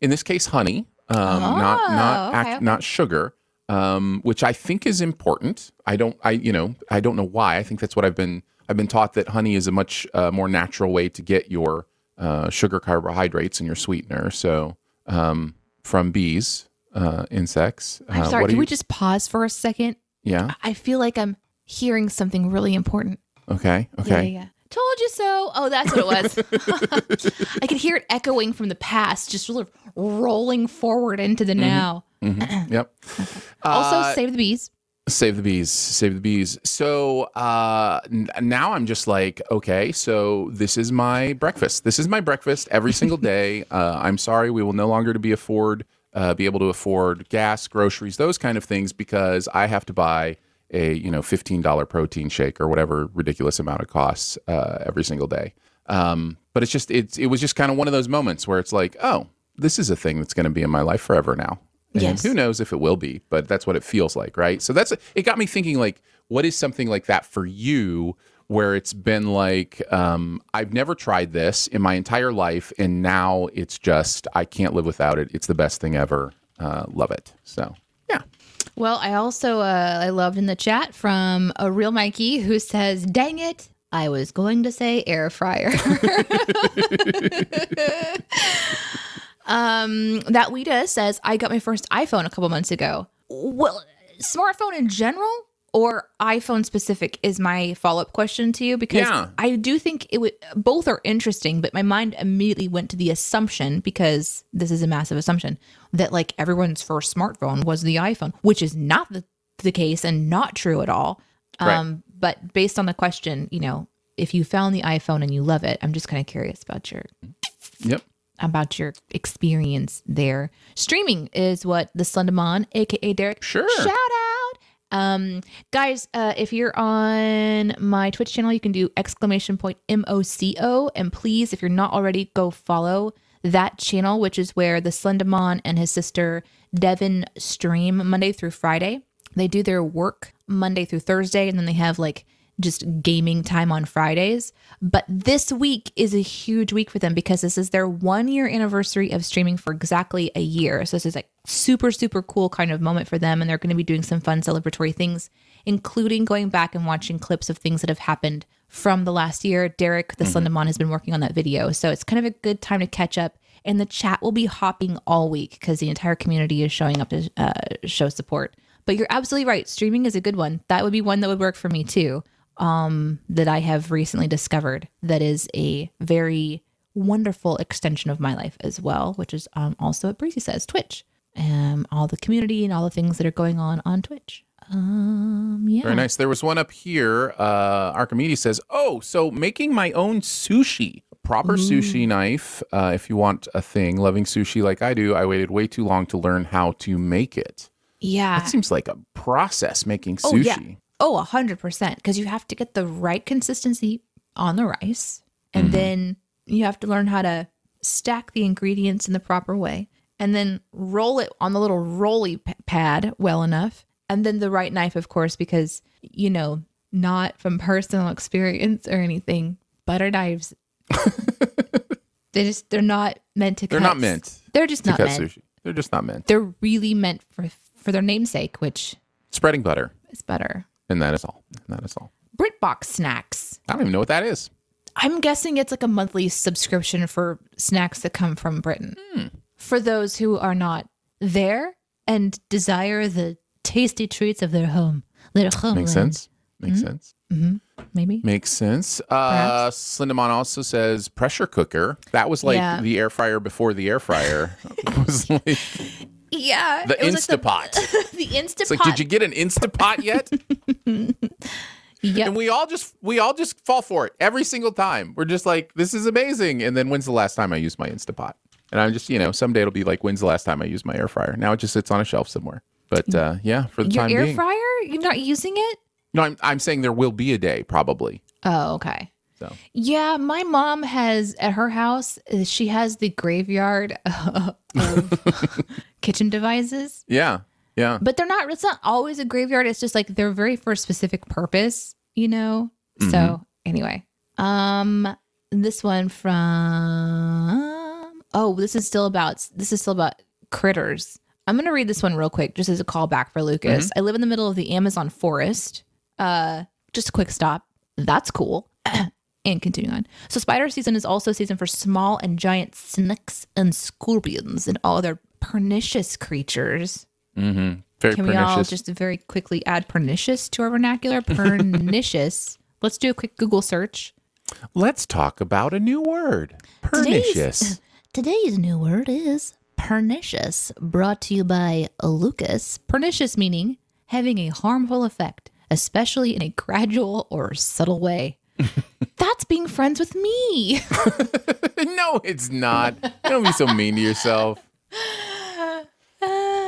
S1: in this case, honey, um, not not
S2: Oh,
S1: act,
S2: okay, okay.
S1: not sugar, um, which I think is important. I don't, I you know, I don't know why. I think that's what I've been. I've been taught that honey is a much uh, more natural way to get your uh, sugar, carbohydrates, and your sweetener. So um, from bees, uh, insects.
S2: I'm
S1: uh,
S2: sorry. Can we
S1: you-
S2: just pause for a second?
S1: Yeah.
S2: I feel like I'm hearing something really important.
S1: Okay. Okay.
S2: yeah, yeah. Told you so. Oh, that's what it was. I could hear it echoing from the past, just sort of rolling forward into the now.
S1: Yep.
S2: Also,
S1: Uh,
S2: save the bees.
S1: Save the bees, save the bees. So uh, n- now I'm just like, okay, so this is my breakfast. This is my breakfast every single day. Uh, I'm sorry, we will no longer to be afford uh, be able to afford gas, groceries, those kind of things because I have to buy a you know fifteen dollar protein shake or whatever ridiculous amount it costs uh, every single day. Um, but it's just it's it was just kind of one of those moments where it's like, oh, this is a thing that's going to be in my life forever now. And
S2: Yes.
S1: who knows if it will be, but that's what it feels like, right? So that's it got me thinking like what is something like that for you where it's been like um, I've never tried this in my entire life and now it's just I can't live without it. It's the best thing ever. Uh, love it. So, yeah.
S2: Well, I also uh, I loved in the chat from a real Mikey who says, "Dang it, I was going to say air fryer." um, that Lita says, "I got my first iPhone a couple months ago." Well, smartphone in general or iPhone specific is my follow up question to you because
S1: Yeah.
S2: I do think it would both are interesting, but my mind immediately went to the assumption because this is a massive assumption that like everyone's first smartphone was the iPhone, which is not the, the case and not true at all.
S1: Right.
S2: Um, but based on the question, you know, if you found the iPhone and you love it, I'm just kind of curious about your
S1: Yep.
S2: About your experience there. Streaming is what the Slenderman, aka Derek.
S1: Sure.
S2: Shout out. Um, guys, uh, if you're on my Twitch channel, you can do exclamation point M O C O. And please, if you're not already, go follow that channel, which is where the Slenderman and his sister Devin stream Monday through Friday. They do their work Monday through Thursday, and then they have like just gaming time on Fridays. But this week is a huge week for them because this is their one year anniversary of streaming for exactly a year. So this is like super, super cool kind of moment for them. And they're going to be doing some fun celebratory things including going back and watching clips of things that have happened from the last year. Derek, the
S1: Mm-hmm.
S2: Slenderman, has been working on that video. So it's kind of a good time to catch up. And the chat will be hopping all week because the entire community is showing up to uh, show support. But you're absolutely right. Streaming is a good one. That would be one that would work for me too. Um, that I have recently discovered that is a very wonderful extension of my life as well, which is um, also what Breezy says Twitch. Um, all the community and all the things that are going on on Twitch. Um, yeah.
S1: Very nice. There was one up here. Uh, Archimedes says, "Oh, so making my own sushi, proper sushi knife. Uh, if you want a thing, loving sushi like I do, I waited way too long to learn how to make it.
S2: Yeah.
S1: That seems like a process making
S2: Oh,
S1: sushi.
S2: yeah. Oh, a hundred percent. Because you have to get the right consistency on the rice, and
S1: Mm-hmm.
S2: then you have to learn how to stack the ingredients in the proper way, and then roll it on the little rolly p- pad well enough, and then the right knife, of course, because you know, not from personal experience or anything, butter knives. they just they're not meant to.
S1: They're
S2: cut.
S1: not meant
S2: They're just not meant.
S1: sushi. They're just not meant.
S2: They're really meant for for their namesake, which
S1: Spreading butter,
S2: is butter.
S1: And that is all. And that is all.
S2: BritBox snacks.
S1: I don't even know what that is.
S2: I'm guessing it's like a monthly subscription for snacks that come from Britain.
S1: Hmm.
S2: For those who are not there and desire the tasty treats of their home. Their homeland.
S1: Makes sense. Makes
S2: Mm-hmm.
S1: sense.
S2: Maybe.
S1: Makes sense. Uh, Slenderman also says pressure cooker. That was like
S2: Yeah.
S1: the air fryer before the air fryer. it was like
S2: Yeah.
S1: the
S2: was like
S1: Instapot.
S2: the, the Instapot.
S1: It's like, did you get an Instapot yet?
S2: yeah.
S1: and we all just we all just fall for it every single time. We're just like, this is amazing. And then when's the last time I used my Instapot? And I'm just, you know, someday it'll be like, when's the last time I used my air fryer? Now it just sits on a shelf somewhere. But uh, yeah, for the
S2: Your
S1: time
S2: air
S1: being,
S2: fryer? You're not using it?
S1: no, I'm I'm saying there will be a day probably.
S2: Oh, okay.
S1: So
S2: Yeah, my mom has at her house, uh, she has the graveyard of kitchen devices.
S1: yeah, yeah.
S2: but they're not it's not always a graveyard it's just like they're very for a specific purpose you know
S1: Mm-hmm.
S2: so anyway um this one from oh this is still about this is still about critters i'm gonna read this one real quick just as a callback for lucas
S1: Mm-hmm.
S2: i live in the middle of the amazon forest uh just a quick stop that's cool and continuing on. So spider season is also season for small and giant snakes and scorpions and all other pernicious creatures.
S1: Mm-hmm. Very
S2: Can we all just very quickly add pernicious to our vernacular? Pernicious. Let's do a quick Google search.
S1: Let's talk about a new word.
S2: Today's-
S1: Pernicious.
S2: Today's new word is pernicious, brought to you by Lucas. Pernicious meaning having a harmful effect, especially in a gradual or subtle way. That's being friends with me.
S1: no, it's not. Don't be so mean to yourself.
S2: I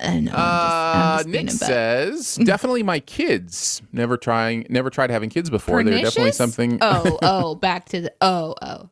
S2: know, I'm just- I'm
S1: Uh,
S2: just
S1: Nick says, definitely my kids. Never trying, never tried having kids before. They're definitely something.
S2: Oh, oh, back to the. Oh, oh.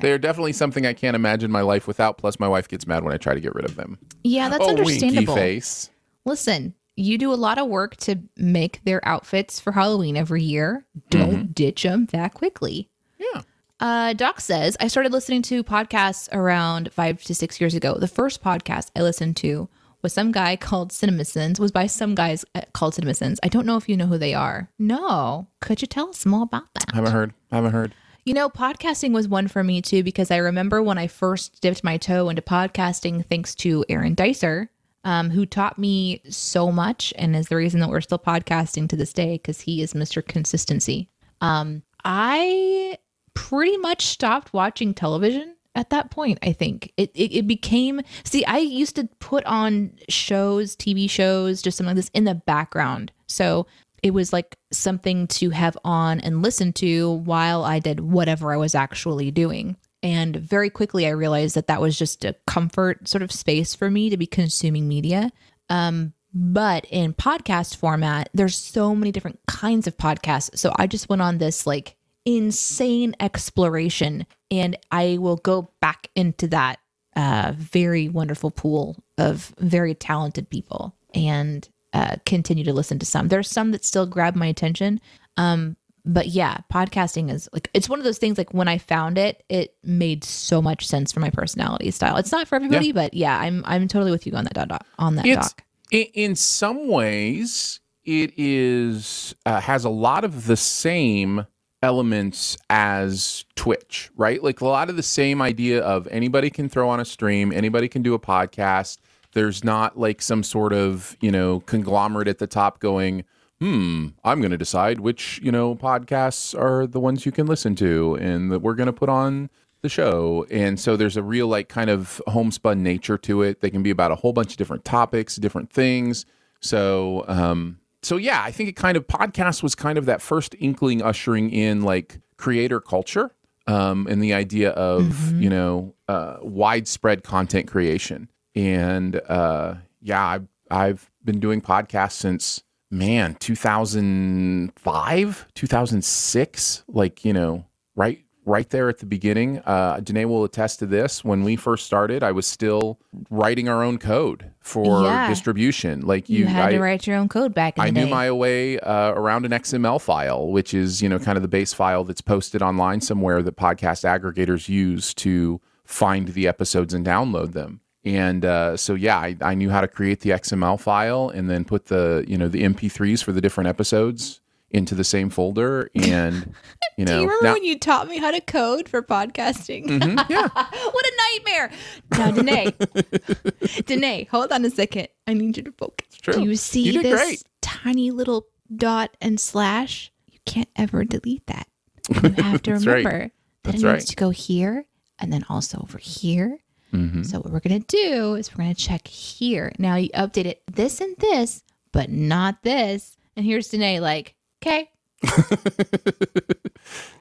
S1: They're definitely something I can't imagine my life without. Plus, my wife gets mad when I try to get rid of them.
S2: Yeah, that's
S1: oh, winky
S2: understandable.
S1: face.
S2: Listen, you do a lot of work to make their outfits for Halloween every year. Don't ditch them that quickly.
S1: Yeah.
S2: Uh, Doc says, I started listening to podcasts around five to six years ago. The first podcast I listened to was some guy called CinemaSins, was by some guys called CinemaSins. I don't know if you know who they are. No. Could you tell us more about that?
S1: I haven't heard. I haven't heard.
S2: You know, podcasting was one for me too, because I remember when I first dipped my toe into podcasting, thanks to Aaron Darcy, um, who taught me so much and is the reason that we're still podcasting to this day, because he is Mr. Consistency. Um, I pretty much stopped watching television at that point. I think it, it, it became, see, I used to put on shows, TV shows, just something like this in the background. So it was like something to have on and listen to while I did whatever I was actually doing. And very quickly, I realized that that was just a comfort sort of space for me to be consuming media. Um, but in podcast format, there's so many different kinds of podcasts. So I just went on this like insane exploration, and I will go back into that uh, very wonderful pool of very talented people and uh, continue to listen to some. There's some that still grab my attention. Um, but yeah, podcasting is like it's one of those things like when I found it, it made so much sense for my personality style. It's not for everybody, but yeah, I'm I'm totally with you on that doc on that
S1: It's
S2: doc.
S1: in, in some ways, it is uh, has a lot of the same elements as Twitch, right? Like a lot of the same idea of anybody can throw on a stream, anybody can do a podcast. There's not like some sort of, you know, conglomerate at the top going, hmm, I'm going to decide which, you know, podcasts are the ones you can listen to and that we're going to put on the show. And so there's a real, like, kind of homespun nature to it. They can be about a whole bunch of different topics, different things. So, um, so yeah, I think it kind of podcast was kind of that first inkling ushering in like creator culture um, and the idea of
S2: Mm-hmm.
S1: you know uh, widespread content creation. And uh, yeah, I've, I've been doing podcasts since man 2005, 2006. Like you know, right right there at the beginning. Uh, Danae will attest to this. When we first started, I was still writing our own code for
S2: Yeah.
S1: distribution. Like you,
S2: You, had
S1: I,
S2: to write your own code back in the
S1: I
S2: day.
S1: knew my way uh, around an XML file, which is you know kind of the base file that's posted online somewhere that podcast aggregators use to find the episodes and download them. And uh, so yeah, I, I knew how to create the XML file and then put the you know the MP3s for the different episodes into the same folder. And you know
S2: Do you remember
S1: now-
S2: when you taught me how to code for podcasting?
S1: Mhm, yeah.
S2: what a nightmare. Now, Danae, Danae, hold on a second. I need you to focus. Do you see
S1: You
S2: this
S1: great.
S2: tiny little dot and slash? You can't ever delete that. You have to
S1: That's right.
S2: remember that
S1: That's
S2: it needs
S1: right.
S2: to go here and then also over here.
S1: Mhm.
S2: So what we're gonna do is we're gonna check here. Now you updated this and this, but not this. And here's Danae like, okay.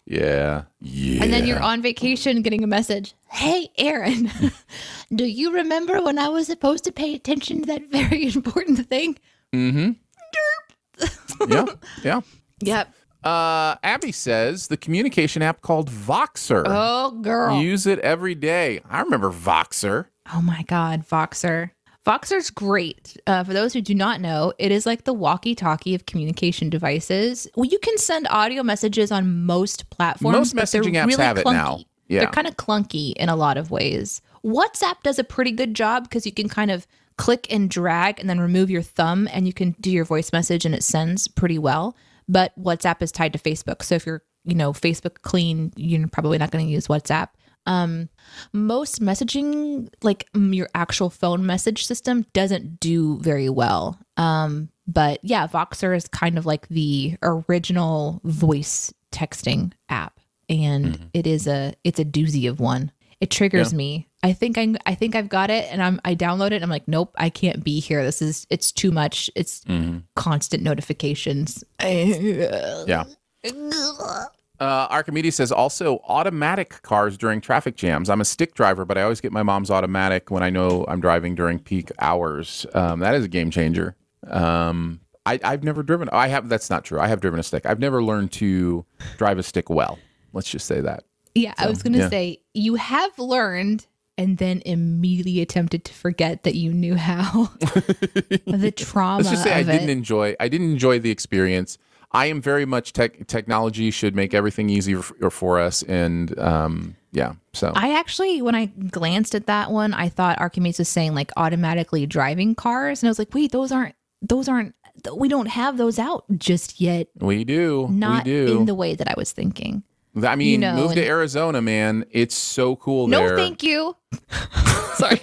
S1: yeah, yeah.
S2: And then you're on vacation getting a message. Hey, Aaron, do you remember when I was supposed to pay attention to that very important thing?
S1: Mm-hmm. yeah, yeah.
S2: Yep.
S1: Uh, Abby says the communication app called Voxer.
S2: Oh, girl.
S1: Use it every day. I remember Voxer.
S2: oh, my God. Voxer. Voxer's great. Uh, for those who do not know, it is like the walkie talkie of communication devices. Well, you can send audio messages on most platforms.
S1: Most messaging apps
S2: really
S1: have it now. Yeah.
S2: They're kind of clunky in a lot of ways. WhatsApp does a pretty good job because you can kind of click and drag and then remove your thumb and you can do your voice message and it sends pretty well. But WhatsApp is tied to Facebook. So if you're, you know, Facebook clean, you're probably not going to use WhatsApp. Um, most messaging, like your actual phone message system, doesn't do very well. Um, but yeah, Voxer is kind of like the original voice texting app, and it is a it's a doozy of one. It triggers me. I think I I think I've got it, and I'm I download it. And I'm like, nope, I can't be here. This is it's too much. It's constant notifications.
S1: Yeah. Uh, Archimedes says also automatic cars during traffic jams. I'm a stick driver, but I always get my mom's automatic when I know I'm driving during peak hours. Um, that is a game changer. Um, I, I've never driven. I have. That's not true. I have driven a stick. I've never learned to drive a stick well. Let's just say that.
S2: Yeah, I was going to
S1: yeah.
S2: say you have learned and then immediately attempted to forget that you knew how. the trauma
S1: Let's just say I didn't
S2: it.
S1: enjoy. I didn't enjoy the experience. I am very much tech. Technology should make everything easier for, for us, and um, yeah. So
S2: I actually, when I glanced at that one, I thought Archimedes was saying like automatically driving cars, and I was like, wait, those aren't, those aren't, we don't have those out just yet.
S1: we do.
S2: Not
S1: we do.
S2: in the way that I was thinking.
S1: I mean,
S2: know,
S1: move to Arizona, man. It's so cool
S2: No,
S1: there.
S2: thank you. Sorry.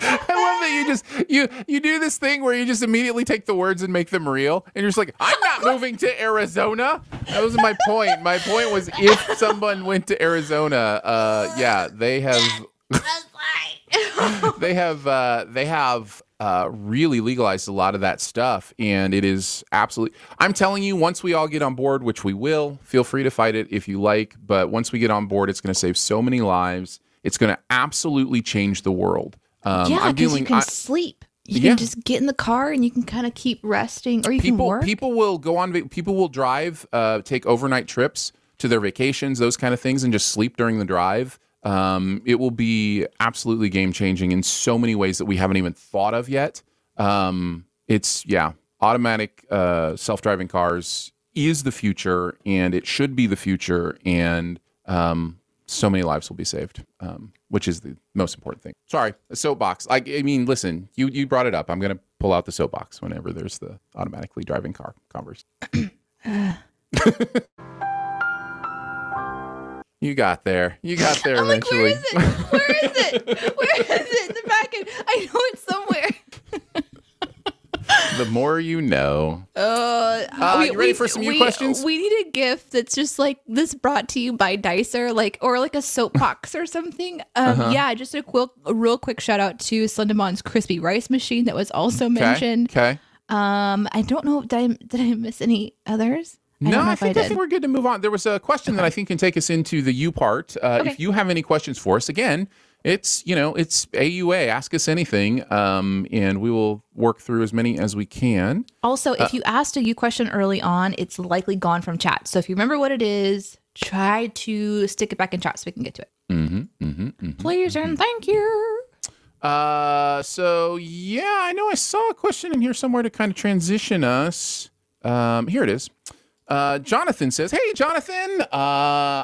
S1: I love that you just you you do this thing where you just immediately take the words and make them real, and you're just like, I'm not moving to Arizona. That was my point. My point was if someone went to Arizona, uh, yeah, they have they have uh, they have uh, really legalized a lot of that stuff, and it is absolutely. I'm telling you, once we all get on board, which we will, feel free to fight it if you like. But once we get on board, it's going to save so many lives. It's going to absolutely change the world. Um,
S2: yeah,
S1: I'm
S2: because you can
S1: I-
S2: sleep. You
S1: Yeah.
S2: can just get in the car and you can kind of keep resting, or you can
S1: people
S2: work.
S1: people will go on. People will drive, uh, take overnight trips to their vacations, those kind of things, and just sleep during the drive. Um, it will be absolutely game changing in so many ways that we haven't even thought of yet. Um, it's yeah, automatic uh, self driving cars is the future, and it should be the future. And um, so many lives will be saved, um, which is the most important thing. Sorry, a soapbox. I, I mean, listen, you you brought it up. I'm gonna pull out the soapbox whenever there's the automatically driving car conversation. you got there. You got there
S2: I'm like,
S1: eventually.
S2: where is it? Where is it? Where is it? In The back end. I know it's somewhere.
S1: the more you know.
S2: Uh,
S1: Uh, you ready for some new questions?
S2: We need a gift that's just like this brought to you by Darcy, like or like a soapbox or something. Um,
S1: Uh-huh.
S2: Yeah, just a, quick, a real quick shout out to Slenderman's crispy rice machine that was also mentioned.
S1: Okay.
S2: Um, I don't know. Did I did I miss any others? I
S1: no, I think,
S2: I
S1: I, think we're good to move on. There was a question that I think can take us into the you part. Uh,
S2: Okay.
S1: If you have any questions for us, again, it's you know it's AUA. Ask us anything, um, and we will work through as many as we can.
S2: Also,
S1: Uh,
S2: if you asked a you question early on, it's likely gone from chat. So if you remember what it is, try to stick it back in chat so we can get to it.
S1: Mm-hmm, mm-hmm, mm-hmm.
S2: Please and thank you.
S1: Uh, so yeah, I know I saw a question in here somewhere to kind of transition us. Um, here it is. Uh, Jonathan says, "Hey, Jonathan. Uh,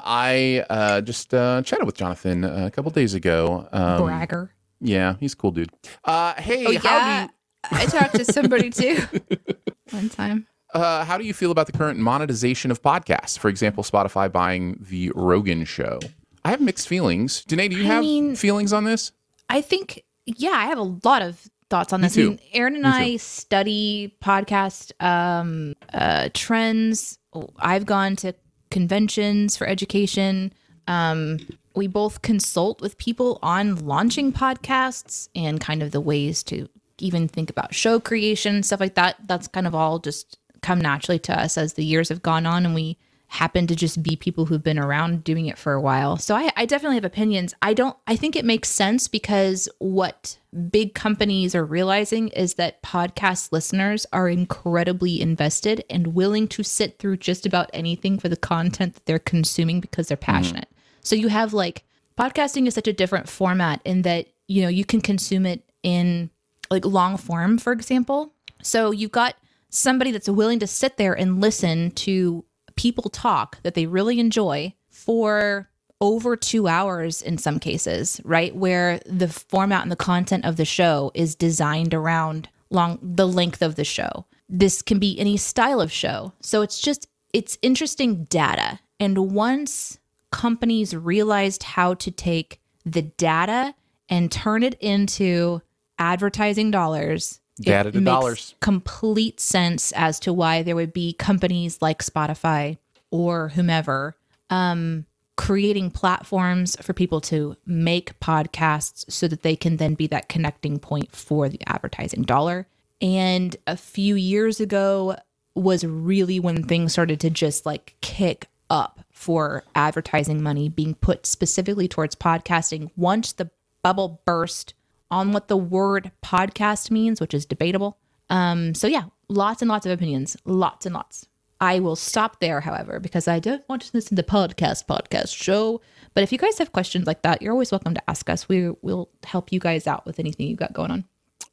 S1: I uh, just uh, chatted with Jonathan uh, a couple days ago. Um,
S2: Bragger.
S1: Yeah, he's a cool dude. Uh, hey,
S2: Oh
S1: how
S2: yeah,
S1: do
S2: I talked to somebody too one time.
S1: uh, how do you feel about the current monetization of podcasts? For example, Spotify buying the Rogan Show. I have mixed feelings. Danae, do you
S2: I
S1: have
S2: mean-
S1: feelings on this?
S2: I think, yeah, I have a lot of thoughts on this. I
S1: too.
S2: mean, Aaron and
S1: Me
S2: I study podcast um, uh, trends. I've gone to conventions for education. Um, we both consult with people on launching podcasts and kind of the ways to even think about show creation, stuff like that. That's kind of all just come naturally to us as the years have gone on and we happen to just be people who've been around doing it for a while. So I, I definitely have opinions. I don't I think it makes sense because what big companies are realizing is that podcast listeners are incredibly invested and willing to sit through just about anything for the content that they're consuming because they're mm. passionate. So you have like podcasting is such a different format in that, you know, you can consume it in like long form, for example. So you've got somebody that's willing to sit there and listen to people talk that they really enjoy for over two hours in some cases, right? Where the format and the content of the show is designed around long the length of the show. This can be any style of show. So it's just it's interesting data. And once companies realized how to take the data and turn it into advertising dollars,
S1: Data to
S2: makes
S1: dollars.
S2: Complete sense as to why there would be companies like Spotify or whomever um, creating platforms for people to make podcasts so that they can then be that connecting point for the advertising dollar. And a few years ago was really when things started to just like kick up for advertising money being put specifically towards podcasting once the bubble burst on what the word podcast means, which is debatable. Um, so yeah, lots and lots of opinions, lots and lots. I will stop there, however, because I don't want to listen to podcast podcast show. But if you guys have questions like that, you're always welcome to ask us. We will help you guys out with anything you've got going on.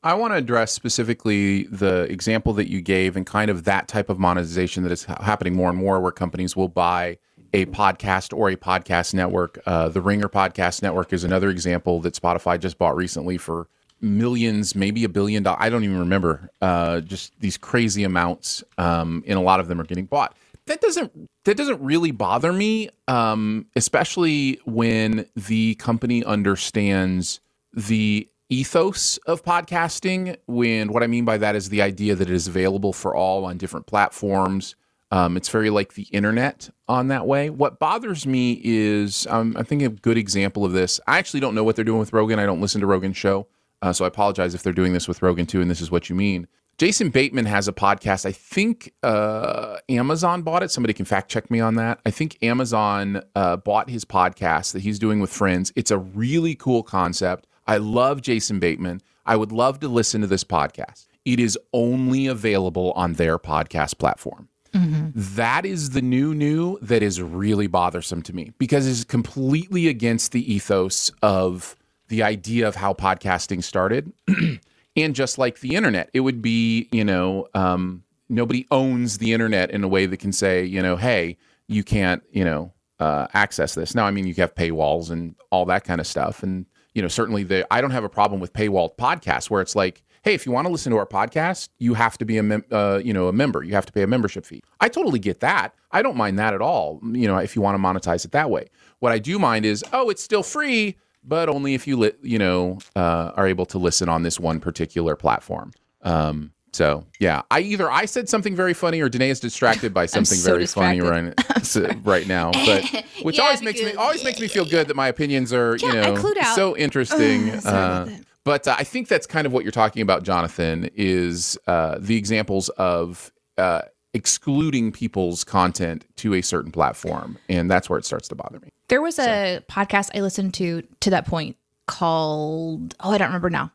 S1: I want to address specifically the example that you gave and kind of that type of monetization that is happening more and more, where companies will buy a podcast or a podcast network. Uh, the Ringer Podcast Network is another example that Spotify just bought recently for millions, maybe a billion dollars. I don't even remember. Uh, just these crazy amounts, um, and a lot of them are getting bought. That doesn't that doesn't really bother me, um, especially when the company understands the ethos of podcasting. When what I mean by that is the idea that it is available for all on different platforms. Um, it's very like the internet on that way. What bothers me is um, I think a good example of this. I actually don't know what they're doing with Rogan. I don't listen to Rogan's show, uh, so I apologize if they're doing this with Rogan too. And this is what you mean. Jason Bateman has a podcast. I think uh, Amazon bought it. Somebody can fact check me on that. I think Amazon uh, bought his podcast that he's doing with friends. It's a really cool concept. I love Jason Bateman. I would love to listen to this podcast. It is only available on their podcast platform. That is the new new that is really bothersome to me because it's completely against the ethos of the idea of how podcasting started. and just like the internet, it would be, you know, um, nobody owns the internet in a way that can say, you know, hey, you can't, you know, uh, access this. Now, I mean, you have paywalls and all that kind of stuff, and you know, certainly the I don't have a problem with paywalled podcasts where it's like, hey, if you want to listen to our podcast, you have to be a mem- uh, you know a member. You have to pay a membership fee. I totally get that. I don't mind that at all. You know, if you want to monetize it that way. What I do mind is, oh, it's still free, but only if you li- you know uh, are able to listen on this one particular platform. Um, so yeah, I either I said something very funny or Danae is distracted by something
S2: so
S1: very funny right, right now. But which
S2: Yeah,
S1: always makes me
S2: because-
S1: always makes me feel good that my opinions are you
S2: Yeah,
S1: know so interesting.
S2: Ugh, sorry about
S1: uh. But uh, I think that's kind of what you're talking about, Jonathan. Is uh, the examples of uh, excluding people's content to a certain platform, and that's where it starts to bother me.
S2: There was a podcast I listened to to that point called oh I don't remember now.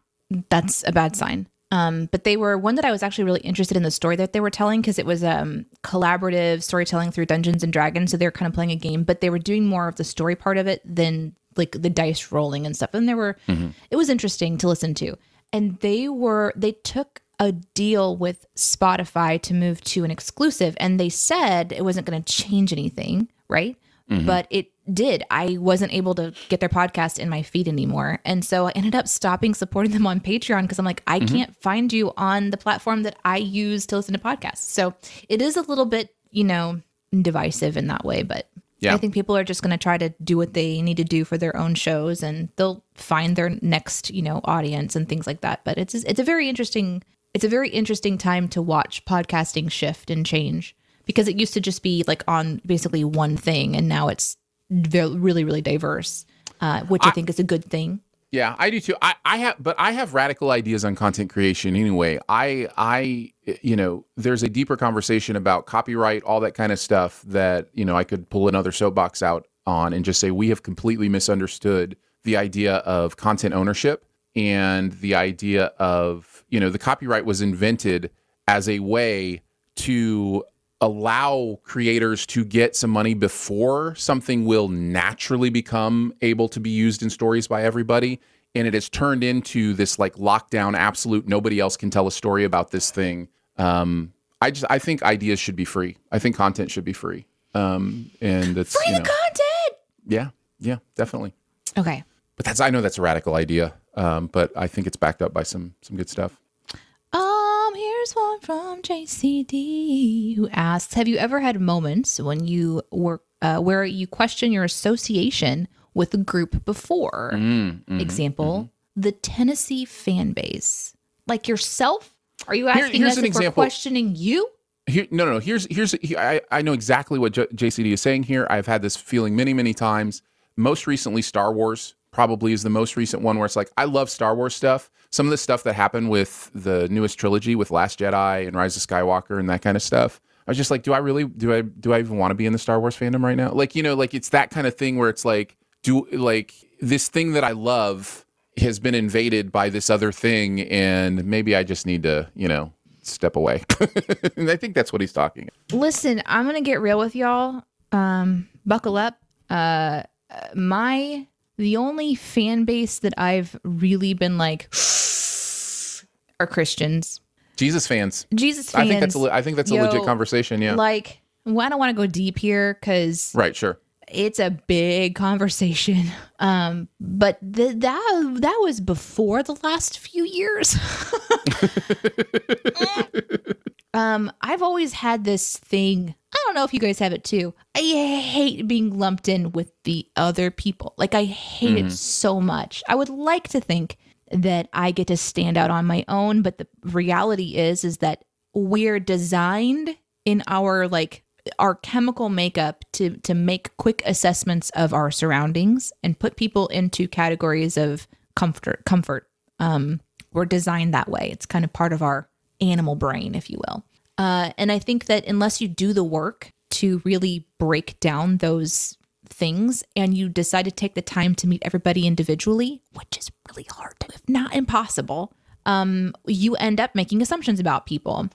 S2: That's a bad sign. Um, but they were one that I was actually really interested in the story that they were telling because it was um collaborative storytelling through Dungeons and Dragons. So they were kind of playing a game, but they were doing more of the story part of it than like the dice rolling and stuff. And there were mm-hmm. it was interesting to listen to. And they were they took a deal with Spotify to move to an exclusive and they said it wasn't going to change anything, right? Mm-hmm. But it did. I wasn't able to get their podcast in my feed anymore. And so I ended up stopping supporting them on Patreon because I'm like, I mm-hmm. can't find you on the platform that I use to listen to podcasts. So it is a little bit, you know, divisive in that way. But
S1: Yeah.
S2: I think people are just going to try to do what they need to do for their own shows and they'll find their next, you know, audience and things like that. But it's it's a very interesting it's a very interesting time to watch podcasting shift and change because it used to just be like on basically one thing and now it's ve- really really diverse, uh, which I, think is a good thing.
S1: Yeah, I do too. I, I have, but I have radical ideas on content creation anyway. I, I, eh, you know, there's a deeper conversation about copyright, all that kind of stuff that, you know, I could pull another soapbox out on and just say we have completely misunderstood the idea of content ownership and the idea of, you know, the copyright was invented as a way to allow creators to get some money before something will naturally become able to be used in stories by everybody and it has turned into this like lockdown absolute nobody else can tell a story about this thing. Um i just i think ideas should be free. I think content should be free. Um and it's you know,
S2: content.
S1: yeah yeah definitely.
S2: Okay.
S1: but that's i know that's a radical idea um but i think it's backed up by some some good stuff
S2: here's one from JCD who asks, "Have you ever had moments when you were uh, where you question your association with a group before?
S1: Mm-hmm,
S2: Example: the Tennessee fan base, like yourself. Are you asking
S1: here's
S2: us if we're questioning you?
S1: Here, no, no, no. Here's here's he- I, I know exactly what J- JCD is saying here. I've had this feeling many, many times. Most recently, Star Wars probably is the most recent one where it's like I love Star Wars stuff. Some of the stuff that happened with the newest trilogy, with Last Jedi and Rise of Skywalker and that kind of stuff. I was just like, do I really do I do I even want to be in the Star Wars fandom right now? Like, you know, like it's that kind of thing where it's like, do like this thing that I love has been invaded by this other thing, and maybe I just need to, you know, step away. and I think that's what he's talking.
S2: Listen, I'm gonna get real with y'all. Um, buckle up. Uh, my the only fan base that I've really been like are Christians.
S1: Jesus fans.
S2: Jesus fans.
S1: I think that's a, think that's a
S2: Yo,
S1: legit conversation. Yeah.
S2: Like, well, I don't want to go deep here because
S1: right. Sure.
S2: it's a big conversation. Um, but th- that that was before the last few years. um, I've always had this thing. I don't know if you guys have it too. I hate being lumped in with the other people. Like I hate it so much. I would like to think that I get to stand out on my own, but the reality is is that we're designed in our like our chemical makeup to to make quick assessments of our surroundings and put people into categories of comfort comfort um we're designed that way it's kind of part of our animal brain if you will uh and i think that unless you do the work to really break down those things and you decide to take the time to meet everybody individually which is really hard if not impossible um you end up making assumptions about people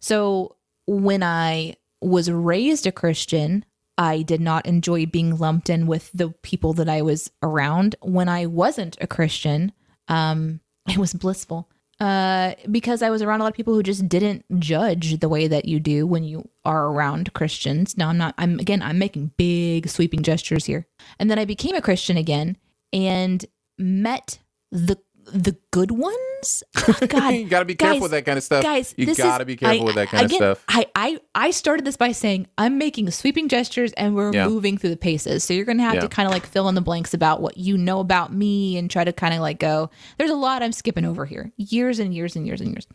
S2: so when I was raised a Christian, I did not enjoy being lumped in with the people that I was around. When I wasn't a Christian, um, it was blissful. Uh, because I was around a lot of people who just didn't judge the way that you do when you are around Christians. Now I'm not. I'm again. I'm making big sweeping gestures here. And then I became a Christian again and met the the good ones. Oh, God,
S1: you got to be careful with that kind of stuff.
S2: Guys,
S1: you got to be careful
S2: I-
S1: with that kind
S2: again,
S1: of stuff.
S2: I, I I started this by saying I'm making sweeping gestures and we're
S1: Yeah.
S2: moving through the paces. So you're gonna have
S1: Yeah.
S2: to kind of like fill in the blanks about what you know about me and try to kind of like go. There's a lot I'm skipping over here. Years and years and years and years.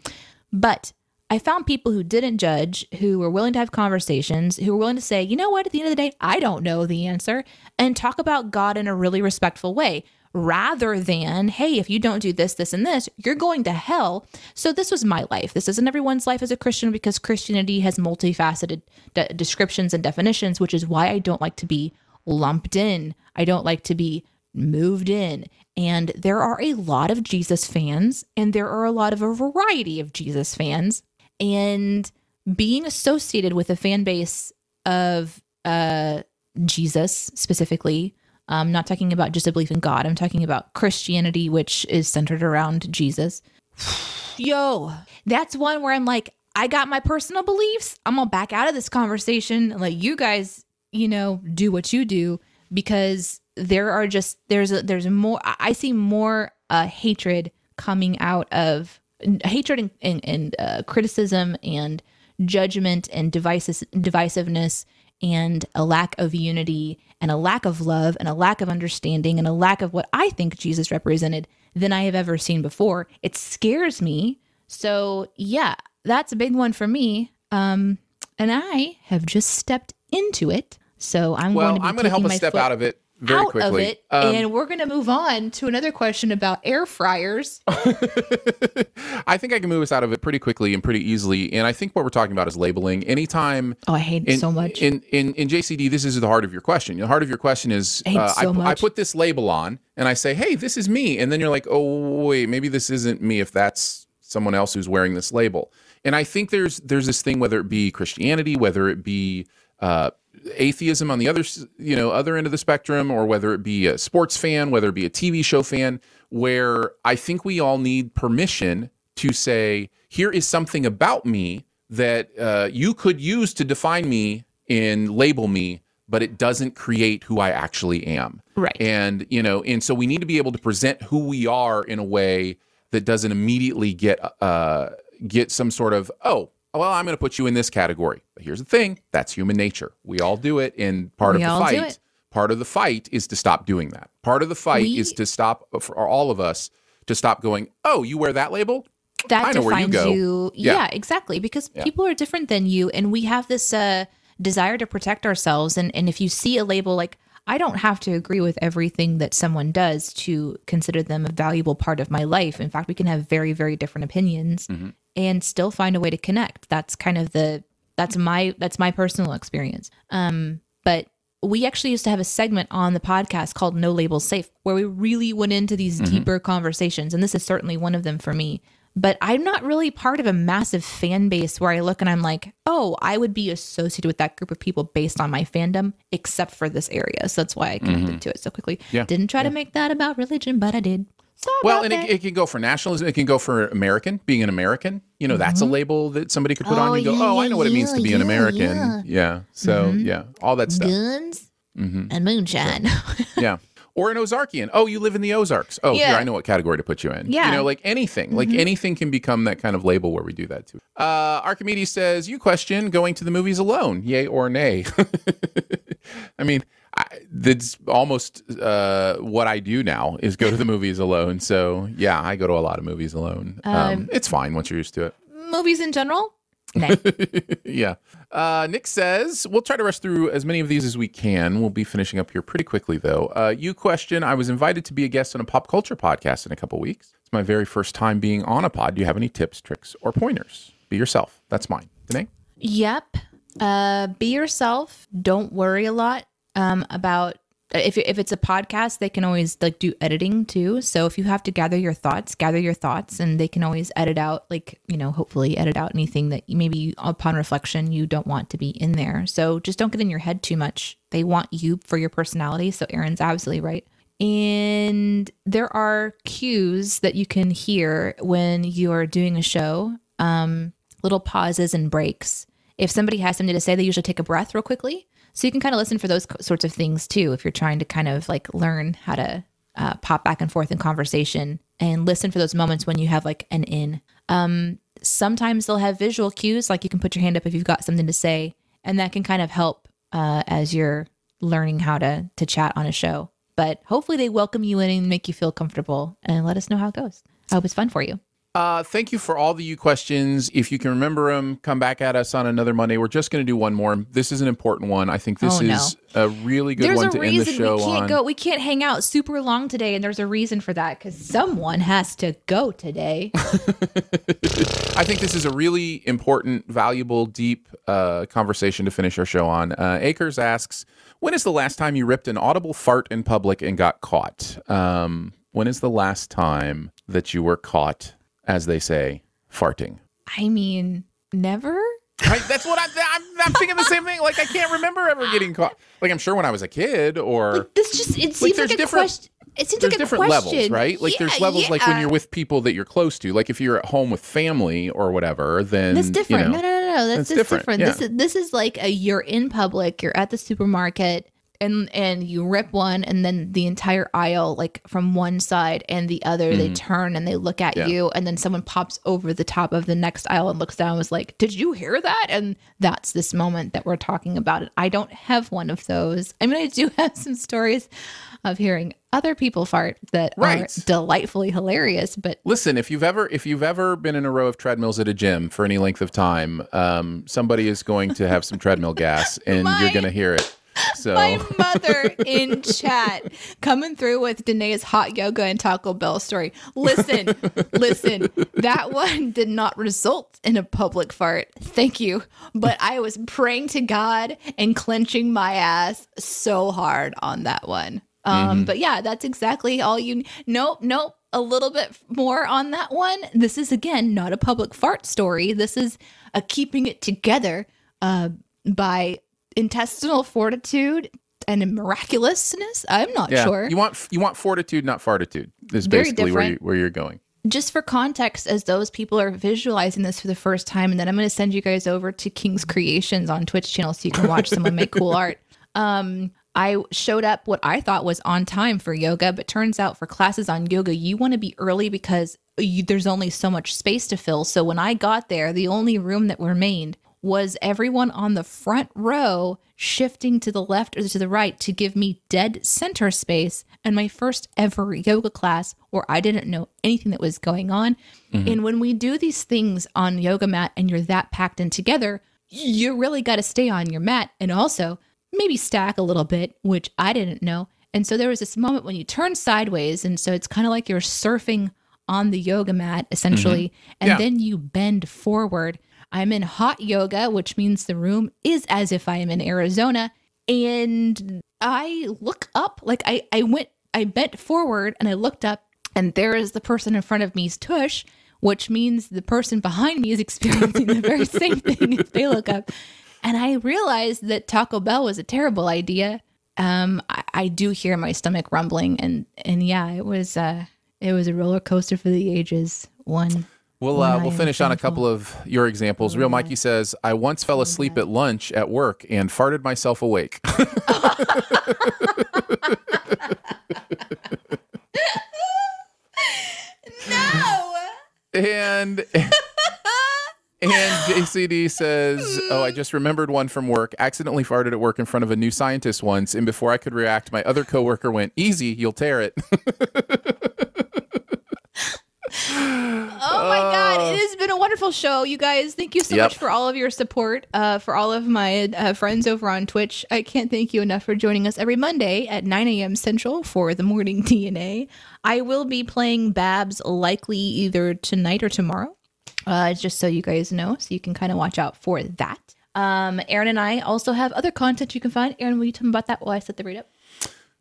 S2: But I found people who didn't judge, who were willing to have conversations, who were willing to say, you know what, at the end of the day, I don't know the answer, and talk about God in a really respectful way rather than, hey, if you don't do this, this, and this, you're going to hell. So this was my life. This isn't everyone's life as a Christian because Christianity has multifaceted de- descriptions and definitions, which is why I don't like to be lumped in. I don't like to be moved in. And there are a lot of Jesus fans, and there are a lot of a variety of Jesus fans. And being associated with a fan base of uh, Jesus specifically, I'm not talking about just a belief in God, I'm talking about Christianity, which is centered around Jesus. Yo, that's one where I'm like, I got my personal beliefs. I'm gonna back out of this conversation and let you guys, you know, do what you do because there are just there's a there's more. I see more uh, hatred coming out of hatred and, and, and uh, criticism and judgment and devices, divisiveness and a lack of unity and a lack of love and a lack of understanding and a lack of what I think Jesus represented than I have ever seen before. It scares me. So, yeah, that's a big one for me. Um, and I have just stepped into it. So I'm
S1: well,
S2: going to be
S1: I'm going to help us step
S2: foot
S1: out of it very
S2: out
S1: quickly.
S2: of it,
S1: Um,
S2: and we're going to move on to another question about air fryers.
S1: I think I can move us out of it pretty quickly and pretty easily. And I think what we're talking about is labeling. Anytime
S2: Oh, I hate it so much.
S1: In, in in JCD, this is the heart of your question. The heart of your question is
S2: I
S1: uh,
S2: so
S1: I, I put this label on and I say, hey, this is me. And then you're like, oh, wait, maybe this isn't me if that's someone else who's wearing this label. And I think there's there's this thing, whether it be Christianity, whether it be uh, atheism on the other you know other end of the spectrum, or whether it be a sports fan, whether it be a TV show fan, where I think we all need permission to say, here is something about me that uh, you could use to define me and label me, but it doesn't create who I actually am.
S2: Right.
S1: And, you know, and so we need to be able to present who we are in a way that doesn't immediately get uh, get some sort of, oh, well, I'm going to put you in this category. But here's the thing that's human nature. We all do it. And part
S2: We
S1: of the fight, part of the fight is to stop doing that. Part of the fight
S2: We-
S1: is to stop, for all of us, to stop going, oh, you wear that label?
S2: that
S1: I know where you
S2: defines
S1: go.
S2: you.
S1: Yeah.
S2: Yeah. exactly. Because people are different than you, and we have this uh, desire to protect ourselves. And and if you see a label like I don't have to agree with everything that someone does to consider them a valuable part of my life. In fact, we can have very very different opinions
S1: Mm-hmm.
S2: And still find a way to connect. That's kind of the that's my that's my personal experience. Um, but we actually used to have a segment on the podcast called No Labels Safe, where we really went into these
S1: Mm-hmm.
S2: deeper conversations. And this is certainly one of them for me. But I'm not really part of a massive fan base where I look and I'm like, oh, I would be associated with that group of people based on my fandom, except for this area. So that's why I connected to it so quickly.
S1: Mm-hmm. Yeah.
S2: Didn't try to make that about religion, but I did.
S1: Well, and it, it can go for nationalism. It can go for American, being an American. You know, that's a label that somebody could put
S2: Oh,
S1: on. You go,
S2: yeah,
S1: oh, I
S2: yeah,
S1: know what it means to
S2: yeah,
S1: be an American.
S2: yeah.
S1: Yeah. So, yeah, all that stuff.
S2: guns
S1: Mm-hmm.
S2: and moonshine.
S1: Yeah. Or an Ozarkian. Oh, you live in the Ozarks. Oh, here,
S2: Yeah.
S1: I know what category to put you in.
S2: Yeah.
S1: You know, like anything. Like anything can become that kind of label where we do that too. Uh, Archimedes says, You question going to the movies alone, yay or nay? I mean, that's almost uh, what I do now is go to the movies alone. So, yeah, I go to a lot of movies alone. Um, it's fine once you're used to it.
S2: Movies in general?
S1: Yeah. Uh, Nick says, we'll try to rush through as many of these as we can. We'll be finishing up here pretty quickly, though. Uh, you question I was invited to be a guest on a pop culture podcast in a couple weeks. It's my very first time being on a pod. Do you have any tips, tricks, or pointers? Be yourself. That's mine. Danae?
S2: Yep. Uh, be yourself. Don't worry a lot um, about if if it's a podcast. They can always like do editing too. So if you have to gather your thoughts, gather your thoughts, and they can always edit out like you know hopefully edit out anything that maybe upon reflection you don't want to be in there. So just don't get in your head too much. They want you for your personality. So Aaron's absolutely right. and there are cues that you can hear when you are doing a show, um, little pauses and breaks. If somebody has something to say, they usually take a breath real quickly. So you can kind of listen for those sorts of things too if you're trying to kind of like learn how to uh, pop back and forth in conversation and listen for those moments when you have like an in. Um, sometimes they'll have visual cues, like you can put your hand up if you've got something to say, and that can kind of help uh, as you're learning how to to chat on a show. But hopefully, they welcome you in and make you feel comfortable, and let us know how it goes. I hope it's fun for you.
S1: Uh, thank you for all the you questions. If you can remember them, come back at us on another Monday. We're just going to do one more. This is an important one. I think this
S2: Oh, no.
S1: is a really good
S2: There's
S1: one
S2: a
S1: to end the
S2: reason
S1: show
S2: we can't
S1: on.
S2: go. We can't hang out super long today, and there's a reason for that because someone has to go today.
S1: I think this is a really important, valuable, deep uh, conversation to finish our show on. Uh, Akers asks, "When is the last time you ripped an audible fart in public and got caught? Um, when is the last time that you were caught, as they say, farting?"
S2: I mean, never.
S1: Right? That's what I, I'm, I'm thinking the same thing. Like I can't remember ever getting caught. Like I'm sure when I was a kid, or
S2: This just it seems
S1: there's
S2: like, a question. It seems
S1: there's
S2: like a
S1: different
S2: question.
S1: levels, right? Like there's
S2: Yeah,
S1: levels like when you're with people that you're close to. Like if you're at home with family or whatever, then
S2: That's different.
S1: You know,
S2: no, no, no, no. That's,
S1: that's
S2: that's
S1: different,
S2: different.
S1: yeah.
S2: This is this is like a you're in public, you're at the supermarket, and and you rip one, and then the entire aisle, like from one side and the other, they turn and they look at
S1: Mm-hmm. Yeah.
S2: you, and then someone pops over the top of the next aisle and looks down and was like, "Did you hear that?" And that's this moment that we're talking about. It. I don't have one of those. I mean, I do have some stories of hearing other people fart that are delightfully hilarious, but
S1: Listen, if you've ever if you've ever been in a row of treadmills at a gym for any length of time, um, somebody is going to have some treadmill gas, and
S2: My-
S1: you're going to hear it. So
S2: My mother in chat coming through with Danae's hot yoga and Taco Bell story. Listen, listen, that one did not result in a public fart. Thank you. But I was praying to God and clenching my ass so hard on that one. Um, But yeah, that's exactly all you. Nope, nope. A little bit more on that one. This is again not a public fart story. This is a keeping it together uh, by intestinal fortitude and miraculousness. I'm not
S1: yeah,
S2: sure.
S1: you want you want fortitude, not fartitude. Is
S2: Very
S1: basically where you, where you're going.
S2: just for context, as those people are visualizing this for the first time, and then I'm going to send you guys over to King's Creations on Twitch channel so you can watch someone make cool art. Um, I showed up what I thought was on time for yoga, but turns out for classes on yoga, you want to be early because you, there's only so much space to fill. So when I got there, the only room that remained was everyone on the front row shifting to the left or to the right to give me dead center space and my first ever yoga class where I didn't know anything that was going on. Mm-hmm. And when we do these things on yoga mat and you're that packed in together, you really got to stay on your mat and also maybe stack a little bit, which I didn't know. And so there was this moment when you turn sideways and so it's kind of like you're surfing on the yoga mat essentially mm-hmm. and
S1: Yeah.
S2: then you bend forward. I'm in hot yoga, which means the room is as if I am in Arizona. And I look up, like I, I went, I bent forward and I looked up, and there is the person in front of me's tush, which means the person behind me is experiencing the very same thing if they look up. And I realized that Taco Bell was a terrible idea. Um, I, I do hear my stomach rumbling, and and yeah, it was uh, it was a roller coaster for the ages. One
S1: We'll uh, we'll finish on a couple of your examples. Real Mikey says, "I once fell asleep at lunch at work and farted myself awake."
S2: no.
S1: and and JCD says, "Oh, I just remembered one from work. Accidentally farted at work in front of a new scientist once, and before I could react, my other coworker went, "Easy, you'll tear it."
S2: Oh my God. It has been a wonderful show, you guys. Thank you so
S1: Yep.
S2: much for all of your support, uh, for all of my uh, friends over on Twitch. I can't thank you enough for joining us every Monday at 9 a.m. Central for the morning DNA. I will be playing Babs likely either tonight or tomorrow, uh, just so you guys know, so you can kind of watch out for that. Um, Aaron and I also have other content you can find. Aaron, will you tell me about that while I set the read up?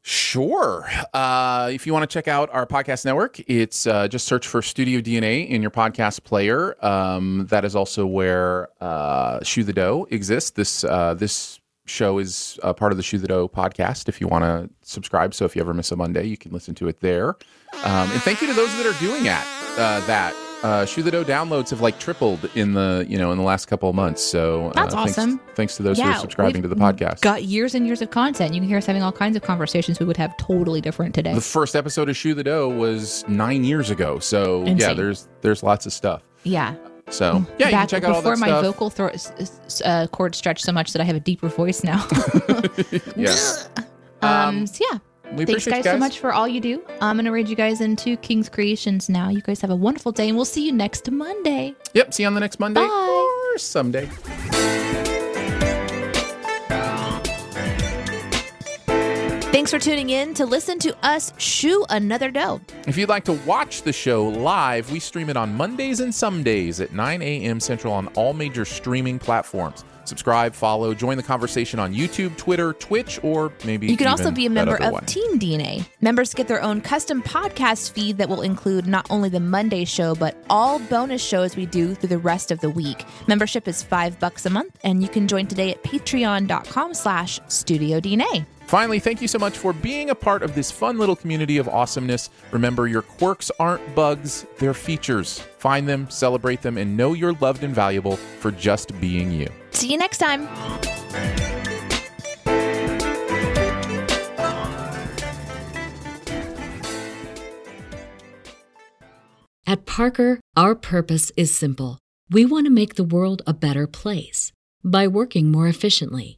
S1: Sure. Uh, if you want to check out our podcast network, it's uh, just search for Studio DNA in your podcast player. Um, that is also where uh, Shoe the Dough exists. This uh, this show is a part of the Shoe the Dough podcast. If you want to subscribe, so if you ever miss a Monday, you can listen to it there. Um, and thank you to those that are doing at uh, that. Uh, Shoe the Dough downloads have like tripled in the you know in the last couple of months. So uh,
S2: That's
S1: thanks-
S2: awesome.
S1: Thanks, to those who are subscribing to the podcast.
S2: Got years and years of content. You can hear us having all kinds of conversations we would have totally different today.
S1: the first episode of Shoe the Dough was nine years ago. So yeah, there's there's lots of stuff.
S2: yeah.
S1: So yeah, you can
S2: Back
S1: check out all
S2: before my vocal thro- uh, cord stretched so much that I have a deeper voice now.
S1: yeah,
S2: um, so yeah.
S1: We
S2: Thanks, guys,
S1: you
S2: so much for all you do. I'm going to raid you guys into King's Creations now. You guys have a wonderful day, and we'll see you next Monday.
S1: Yep. See you on the next Monday
S2: Bye.
S1: or someday.
S2: Thanks for tuning in to listen to us shoe another dough.
S1: If you'd like to watch the show live, we stream it on Mondays and some days at 9 a.m. Central on all major streaming platforms. Subscribe, follow, join the conversation on YouTube, Twitter, Twitch, or maybe
S2: You can also be a member of. Team DNA. Members get their own custom podcast feed that will include not only the Monday show, but all bonus shows we do through the rest of the week. Membership is five bucks a month, and you can join today at patreon.com slash studio DNA.
S1: Finally, thank you so much for being a part of this fun little community of awesomeness. Remember, your quirks aren't bugs, they're features. Find them, celebrate them, and know you're loved and valuable for just being you.
S2: See you next time.
S4: At Parker, our purpose is simple. We want to make the world a better place by working more efficiently,